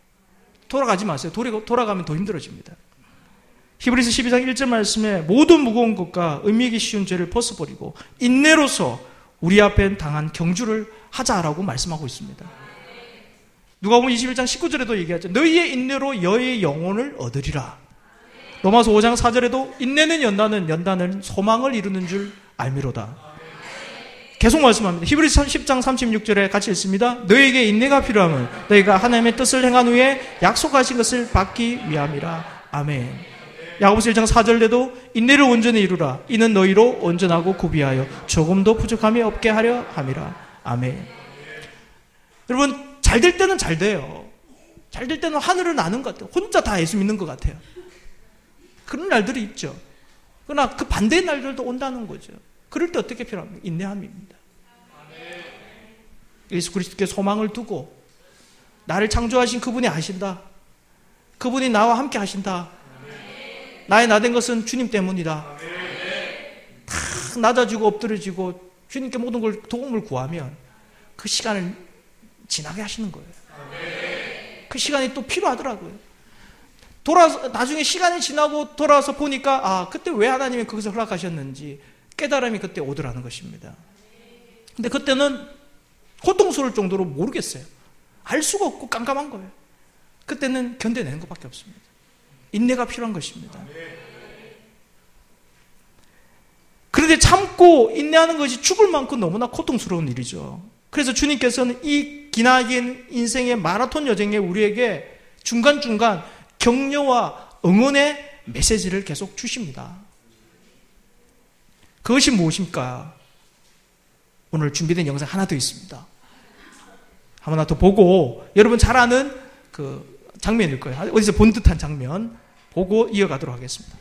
돌아가지 마세요. 돌아가면 더 힘들어집니다. 히브리서 12장 1절 말씀에 모든 무거운 것과 의미하기 쉬운 죄를 벗어버리고 인내로서 우리 앞에 당한 경주를 하자라고 말씀하고 있습니다. 누가 보면 21장 19절에도 얘기하죠. 너희의 인내로 여의 영혼을 얻으리라. 로마서 5장 4절에도 인내는 연단은 연단은 소망을 이루는 줄 알미로다. 계속 말씀합니다. 히브리서 10장 36절에 같이 읽습니다. 너에게 인내가 필요함은 너희가 하나님의 뜻을 행한 후에 약속하신 것을 받기 위함이라. 아멘. 야고보서 1장 4절에도 인내를 온전히 이루라. 이는 너희로 온전하고 구비하여 조금도 부족함이 없게 하려 함이라. 아멘. 여러분 잘 될 때는 잘 돼요. 잘 될 때는 하늘을 나는 것 같아요. 혼자 다 예수 믿는 것 같아요. 그런 날들이 있죠. 그러나 그 반대의 날들도 온다는 거죠. 그럴 때 어떻게 필요합니까? 인내함입니다. 예수 그리스도께 소망을 두고 나를 창조하신 그분이 아신다. 그분이 나와 함께 하신다. 나의 나 된 것은 주님 때문이다. 다 낮아지고 엎드려지고 주님께 모든 걸 도움을 구하면 그 시간을 지나게 하시는 거예요. 그 시간이 또 필요하더라고요. 돌아서 나중에 시간이 지나고 돌아서 보니까 아 그때 왜 하나님이 거기서 허락하셨는지 깨달음이 그때 오더라는 것입니다. 근데 그때는 고통스러울 정도로 모르겠어요. 알 수가 없고 깜깜한 거예요. 그때는 견뎌내는 것밖에 없습니다. 인내가 필요한 것입니다. 그런데 참고 인내하는 것이 죽을 만큼 너무나 고통스러운 일이죠. 그래서 주님께서는 이 기나긴 인생의 마라톤 여정에 우리에게 중간중간 격려와 응원의 메시지를 계속 주십니다. 그것이 무엇입니까? 오늘 준비된 영상 하나 더 있습니다. 하나 더 보고 여러분 잘 아는 그 장면일 거예요. 어디서 본 듯한 장면 보고 이어가도록 하겠습니다.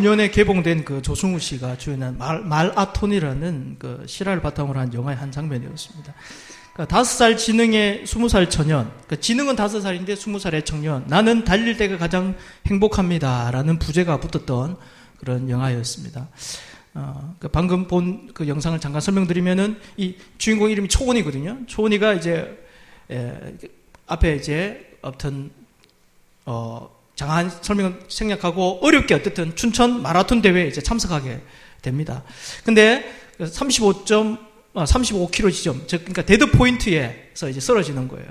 2005년에 개봉된 그 조승우 씨가 주연한 말, 말아톤이라는 그 실화를 바탕으로 한 영화의 한 장면이었습니다. 그러니까 다섯 살 지능의 스무 살 청년, 그 지능은 다섯 살인데 스무 살의 청년, 나는 달릴 때가 가장 행복합니다 라는 부제가 붙었던 그런 영화였습니다. 어, 그 방금 본 그 영상을 잠깐 설명드리면은 이 주인공 이름이 초원이거든요. 초원이가 이제 에, 앞에 이제 어떤 어, 장황한 설명을 생략하고 어렵게 어쨌든 춘천 마라톤 대회에 이제 참석하게 됩니다. 근데 35점, 35km 지점, 즉, 그러니까 dead point에서 이제 쓰러지는 거예요.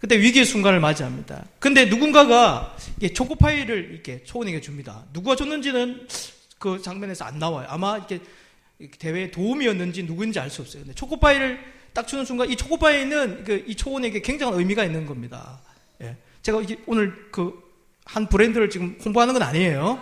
그때 위기의 순간을 맞이합니다. 근데 누군가가 초코파이를 이렇게 초원에게 줍니다. 누가 줬는지는 그 장면에서 안 나와요. 아마 이렇게 대회의 도우미였는지 누구인지 알 수 없어요. 근데 초코파이를 딱 주는 순간 이 초코파이는 그 이 초원에게 굉장한 의미가 있는 겁니다. 예. 제가 오늘 그 한 브랜드를 지금 홍보하는 건 아니에요.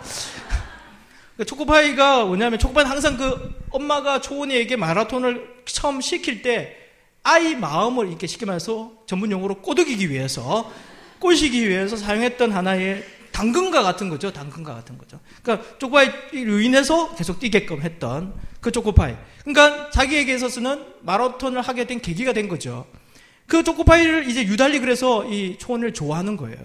그 초코파이가 뭐냐면 초코파이는 항상 그 엄마가 초원이에게 마라톤을 처음 시킬 때 아이 마음을 이렇게 쉽게 말해서 전문 용어로 꼬드기기 위해서 꼬시기 위해서 사용했던 하나의 당근과 같은 거죠. 당근과 같은 거죠. 그러니까 초코파이로 인해서 계속 뛰게끔 했던 그 초코파이. 그러니까 자기에게 있어서는 마라톤을 하게 된 계기가 된 거죠. 그 초코파이를 이제 유달리 그래서 이 초원을 좋아하는 거예요.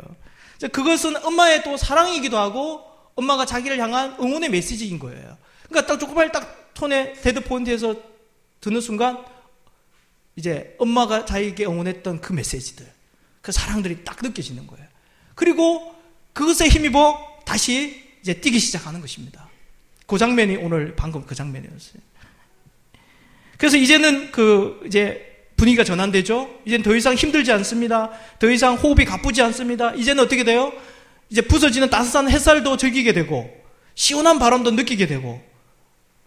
그것은 엄마의 또 사랑이기도 하고 엄마가 자기를 향한 응원의 메시지인 거예요. 그러니까 딱 초코파이를 딱 톤에 dead point에서 듣는 순간 이제 엄마가 자기에게 응원했던 그 메시지들, 그 사랑들이 딱 느껴지는 거예요. 그리고 그것에 힘입어 다시 이제 뛰기 시작하는 것입니다. 그 장면이 오늘 방금 그 장면이었어요. 그래서 이제는 그 이제 분위기가 전환되죠. 이제는 더 이상 힘들지 않습니다. 더 이상 호흡이 가쁘지 않습니다. 이제는 어떻게 돼요? 이제 부서지는 따스한 햇살도 즐기게 되고 시원한 바람도 느끼게 되고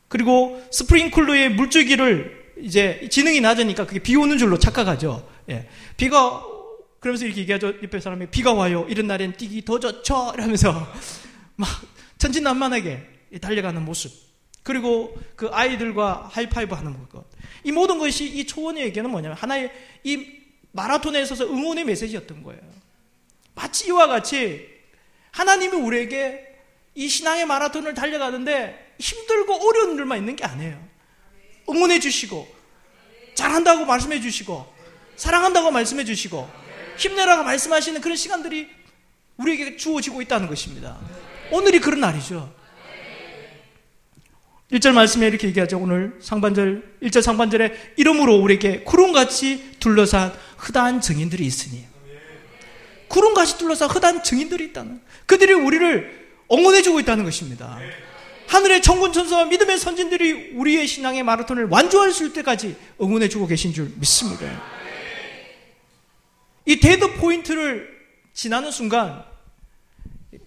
그리고 스프링쿨러의 물줄기를 이제 지능이 낮으니까 그게 비 오는 줄로 착각하죠. 예. 비가 그러면서 이렇게 얘기하죠. 옆에 사람이 비가 와요. 이런 날엔 뛰기 더 좋죠. 이러면서 막 천진난만하게 달려가는 모습. 그리고 그 아이들과 하이파이브 하는 것. 이 모든 것이 이 초원에게는 뭐냐면 하나의 이 마라톤에 있어서 응원의 메시지였던 거예요. 마치 이와 같이 하나님이 우리에게 이 신앙의 마라톤을 달려가는데 힘들고 어려운 일만 있는 게 아니에요. 응원해 주시고, 잘한다고 말씀해 주시고, 사랑한다고 말씀해 주시고, 힘내라고 말씀하시는 그런 시간들이 우리에게 주어지고 있다는 것입니다. 오늘이 그런 날이죠. 1절 말씀에 이렇게 얘기하죠. 오늘 상반절, 1절 상반절에 이름으로 우리에게 구름같이 둘러싼 흐다한 증인들이 있으니. 구름같이 둘러싼 흐다한 증인들이 있다는. 그들이 우리를 응원해주고 있다는 것입니다. 하늘의 천군 천사와 믿음의 선진들이 우리의 신앙의 마라톤을 완주할 수 있을 때까지 응원해주고 계신 줄 믿습니다. 이 dead point를 지나는 순간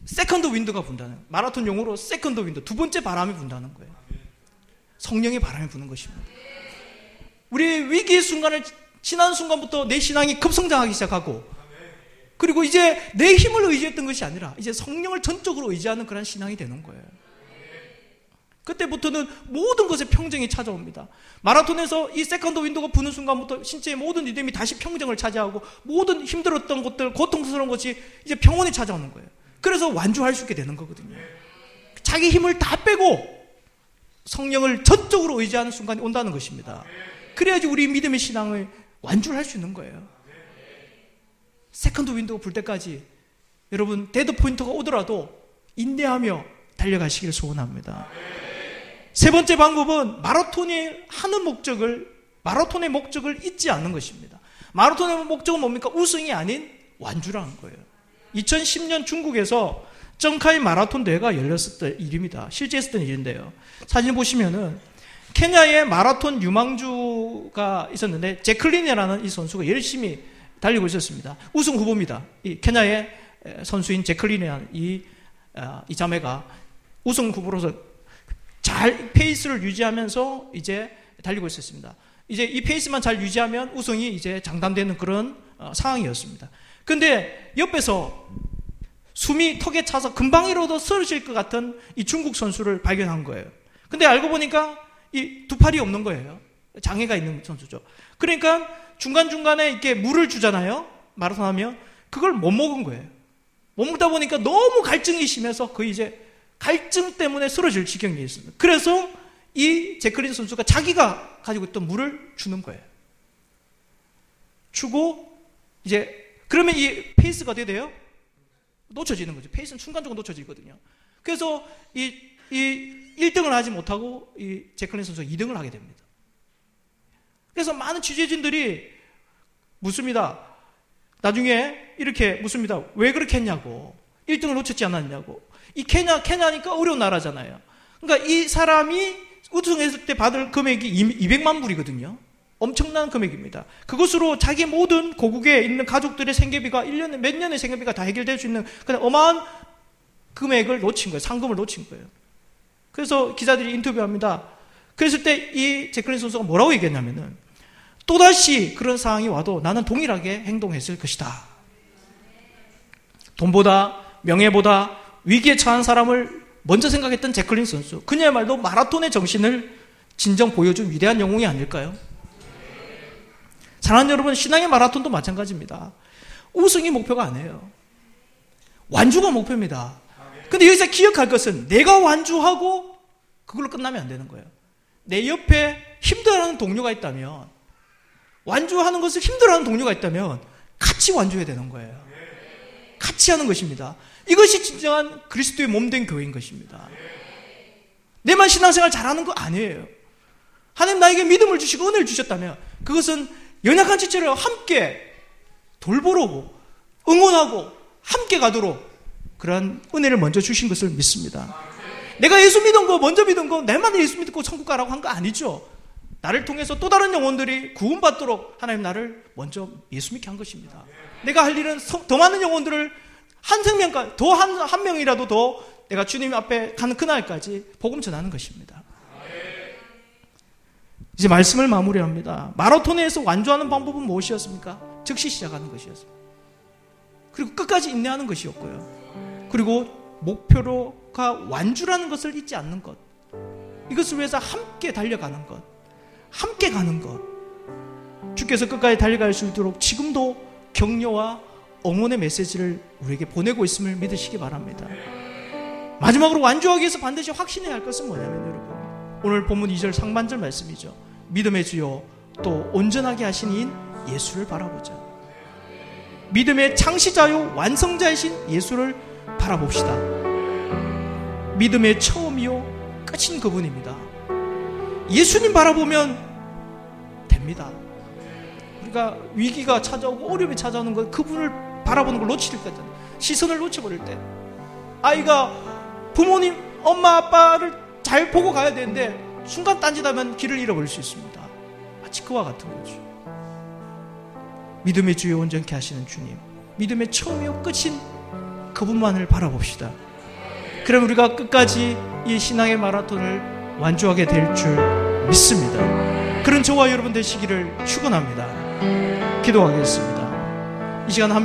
second wind가 분다는 마라톤 용어로 second wind 두 번째 바람이 분다는 거예요. 성령의 바람이 부는 것입니다. 우리의 위기의 순간을 지난 순간부터 내 신앙이 급성장하기 시작하고 그리고 이제 내 힘을 의지했던 것이 아니라 이제 성령을 전적으로 의지하는 그런 신앙이 되는 거예요. 그때부터는 모든 것에 평정이 찾아옵니다. 마라톤에서 이 second wind가 부는 순간부터 신체의 모든 리듬이 다시 평정을 차지하고 모든 힘들었던 것들, 고통스러운 것이 이제 평온이 찾아오는 거예요. 그래서 완주할 수 있게 되는 거거든요. 자기 힘을 다 빼고 성령을 전적으로 의지하는 순간이 온다는 것입니다. 그래야지 우리 믿음의 신앙을 완주할 수 있는 거예요. second wind가 불 때까지 여러분 dead point가 오더라도 인내하며 달려가시기를 소원합니다. 세 번째 방법은 마라톤이 하는 목적을 마라톤의 목적을 잊지 않는 것입니다. 마라톤의 목적은 뭡니까? 우승이 아닌 완주라는 거예요. 2010년 중국에서 정카이 마라톤 대회가 열렸을 일입니다. 실제 있었던 일인데요. 사진 보시면은 케냐의 마라톤 유망주가 있었는데 제클린이라는 이 선수가 열심히 달리고 있었습니다. 우승 후보입니다. 이 케냐의 선수인 제클린이라는 이, 아, 이 자매가 우승 후보로서 잘 페이스를 유지하면서 이제 달리고 있었습니다. 이제 이 페이스만 잘 유지하면 우승이 이제 장담되는 그런 어, 상황이었습니다. 근데 옆에서 숨이 턱에 차서 금방이라도 쓰러질 것 같은 이 중국 선수를 발견한 거예요. 근데 알고 보니까 이 두 팔이 없는 거예요. 장애가 있는 선수죠. 그러니까 중간중간에 이렇게 물을 주잖아요. 마라톤 하면. 그걸 못 먹은 거예요. 못 먹다 보니까 너무 갈증이 심해서 그 이제 갈증 때문에 쓰러질 지경이 있습니다. 그래서 이 제클린 선수가 자기가 가지고 있던 물을 주는 거예요. 주고 이제 그러면 이 페이스가 어떻게 돼요? 놓쳐지는 거죠. 페이스는 순간적으로 놓쳐지거든요. 그래서 이, 이 1등을 하지 못하고 이 제클린 선수가 2등을 하게 됩니다. 그래서 많은 취재진들이 묻습니다. 나중에 이렇게 묻습니다. 왜 그렇게 했냐고. 1등을 놓쳤지 않았냐고. 이 케냐, 케냐니까 어려운 나라잖아요. 그러니까 이 사람이 우승했을 때 받을 금액이 200만 불이거든요. 엄청난 금액입니다. 그것으로 자기 모든 고국에 있는 가족들의 생계비가 1년에, 몇 년의 생계비가 다 해결될 수 있는 그냥 어마한 금액을 놓친 거예요. 상금을 놓친 거예요. 그래서 기자들이 인터뷰합니다. 그랬을 때 이 제클린 선수가 뭐라고 얘기했냐면은 또다시 그런 상황이 와도 나는 동일하게 행동했을 것이다. 돈보다 명예보다 위기에 처한 사람을 먼저 생각했던 제클린 선수. 그녀야말로 마라톤의 정신을 진정 보여준 위대한 영웅이 아닐까요? 사랑하는 여러분, 신앙의 마라톤도 마찬가지입니다. 우승이 목표가 아니에요. 완주가 목표입니다. 근데 여기서 기억할 것은 내가 완주하고 그걸로 끝나면 안 되는 거예요. 내 옆에 힘들어하는 동료가 있다면 완주하는 것을 힘들어하는 동료가 있다면 같이 완주해야 되는 거예요. 같이 하는 것입니다. 이것이 진정한 그리스도의 몸된 교회인 것입니다. 내만 신앙생활 잘하는 거 아니에요. 하나님 나에게 믿음을 주시고 은혜를 주셨다면 그것은 연약한 지체를 함께 돌보고 응원하고 함께 가도록 그러한 은혜를 먼저 주신 것을 믿습니다. 내가 예수 믿은 거 먼저 믿은 거 내만 예수 믿고 천국 가라고 한 거 아니죠. 나를 통해서 또 다른 영혼들이 구원받도록 하나님 나를 먼저 예수 믿게 한 것입니다. 내가 할 일은 더 많은 영혼들을 한 생명까지 더 한 한 명이라도 더 내가 주님 앞에 가는 그날까지 복음 전하는 것입니다. 이제 말씀을 마무리합니다. 마라톤에서 완주하는 방법은 무엇이었습니까? 즉시 시작하는 것이었습니다. 그리고 끝까지 인내하는 것이었고요. 그리고 목표로가 완주라는 것을 잊지 않는 것. 이것을 위해서 함께 달려가는 것. 함께 가는 것. 주께서 끝까지 달려갈 수 있도록 지금도 격려와 응원의 메시지를 우리에게 보내고 있음을 믿으시기 바랍니다. 마지막으로 완주하기 위해서 반드시 확신해야 할 것은 뭐냐면 여러분. 오늘 본문 2절 상반절 말씀이죠. 믿음의 주요 또 온전하게 하신 이인 예수를 바라보자. 믿음의 창시자요 완성자이신 예수를 바라봅시다. 믿음의 처음이요 끝인 그분입니다. 예수님 바라보면 됩니다. 우리가 위기가 찾아오고 어려움이 찾아오는 것 그분을 바라보는 걸 놓칠 때 시선을 놓쳐버릴 때 아이가 부모님 엄마 아빠를 잘 보고 가야 되는데 순간 딴짓하면 길을 잃어버릴 수 있습니다. 마치 그와 같은 거죠. 믿음의 주요 온전케 하시는 주님, 믿음의 처음이요 끝인 그분만을 바라봅시다. 그럼 우리가 끝까지 이 신앙의 마라톤을 완주하게 될 줄 믿습니다. 그런 저와 여러분 되시기를 축원합니다. 기도하겠습니다. 이 시간 함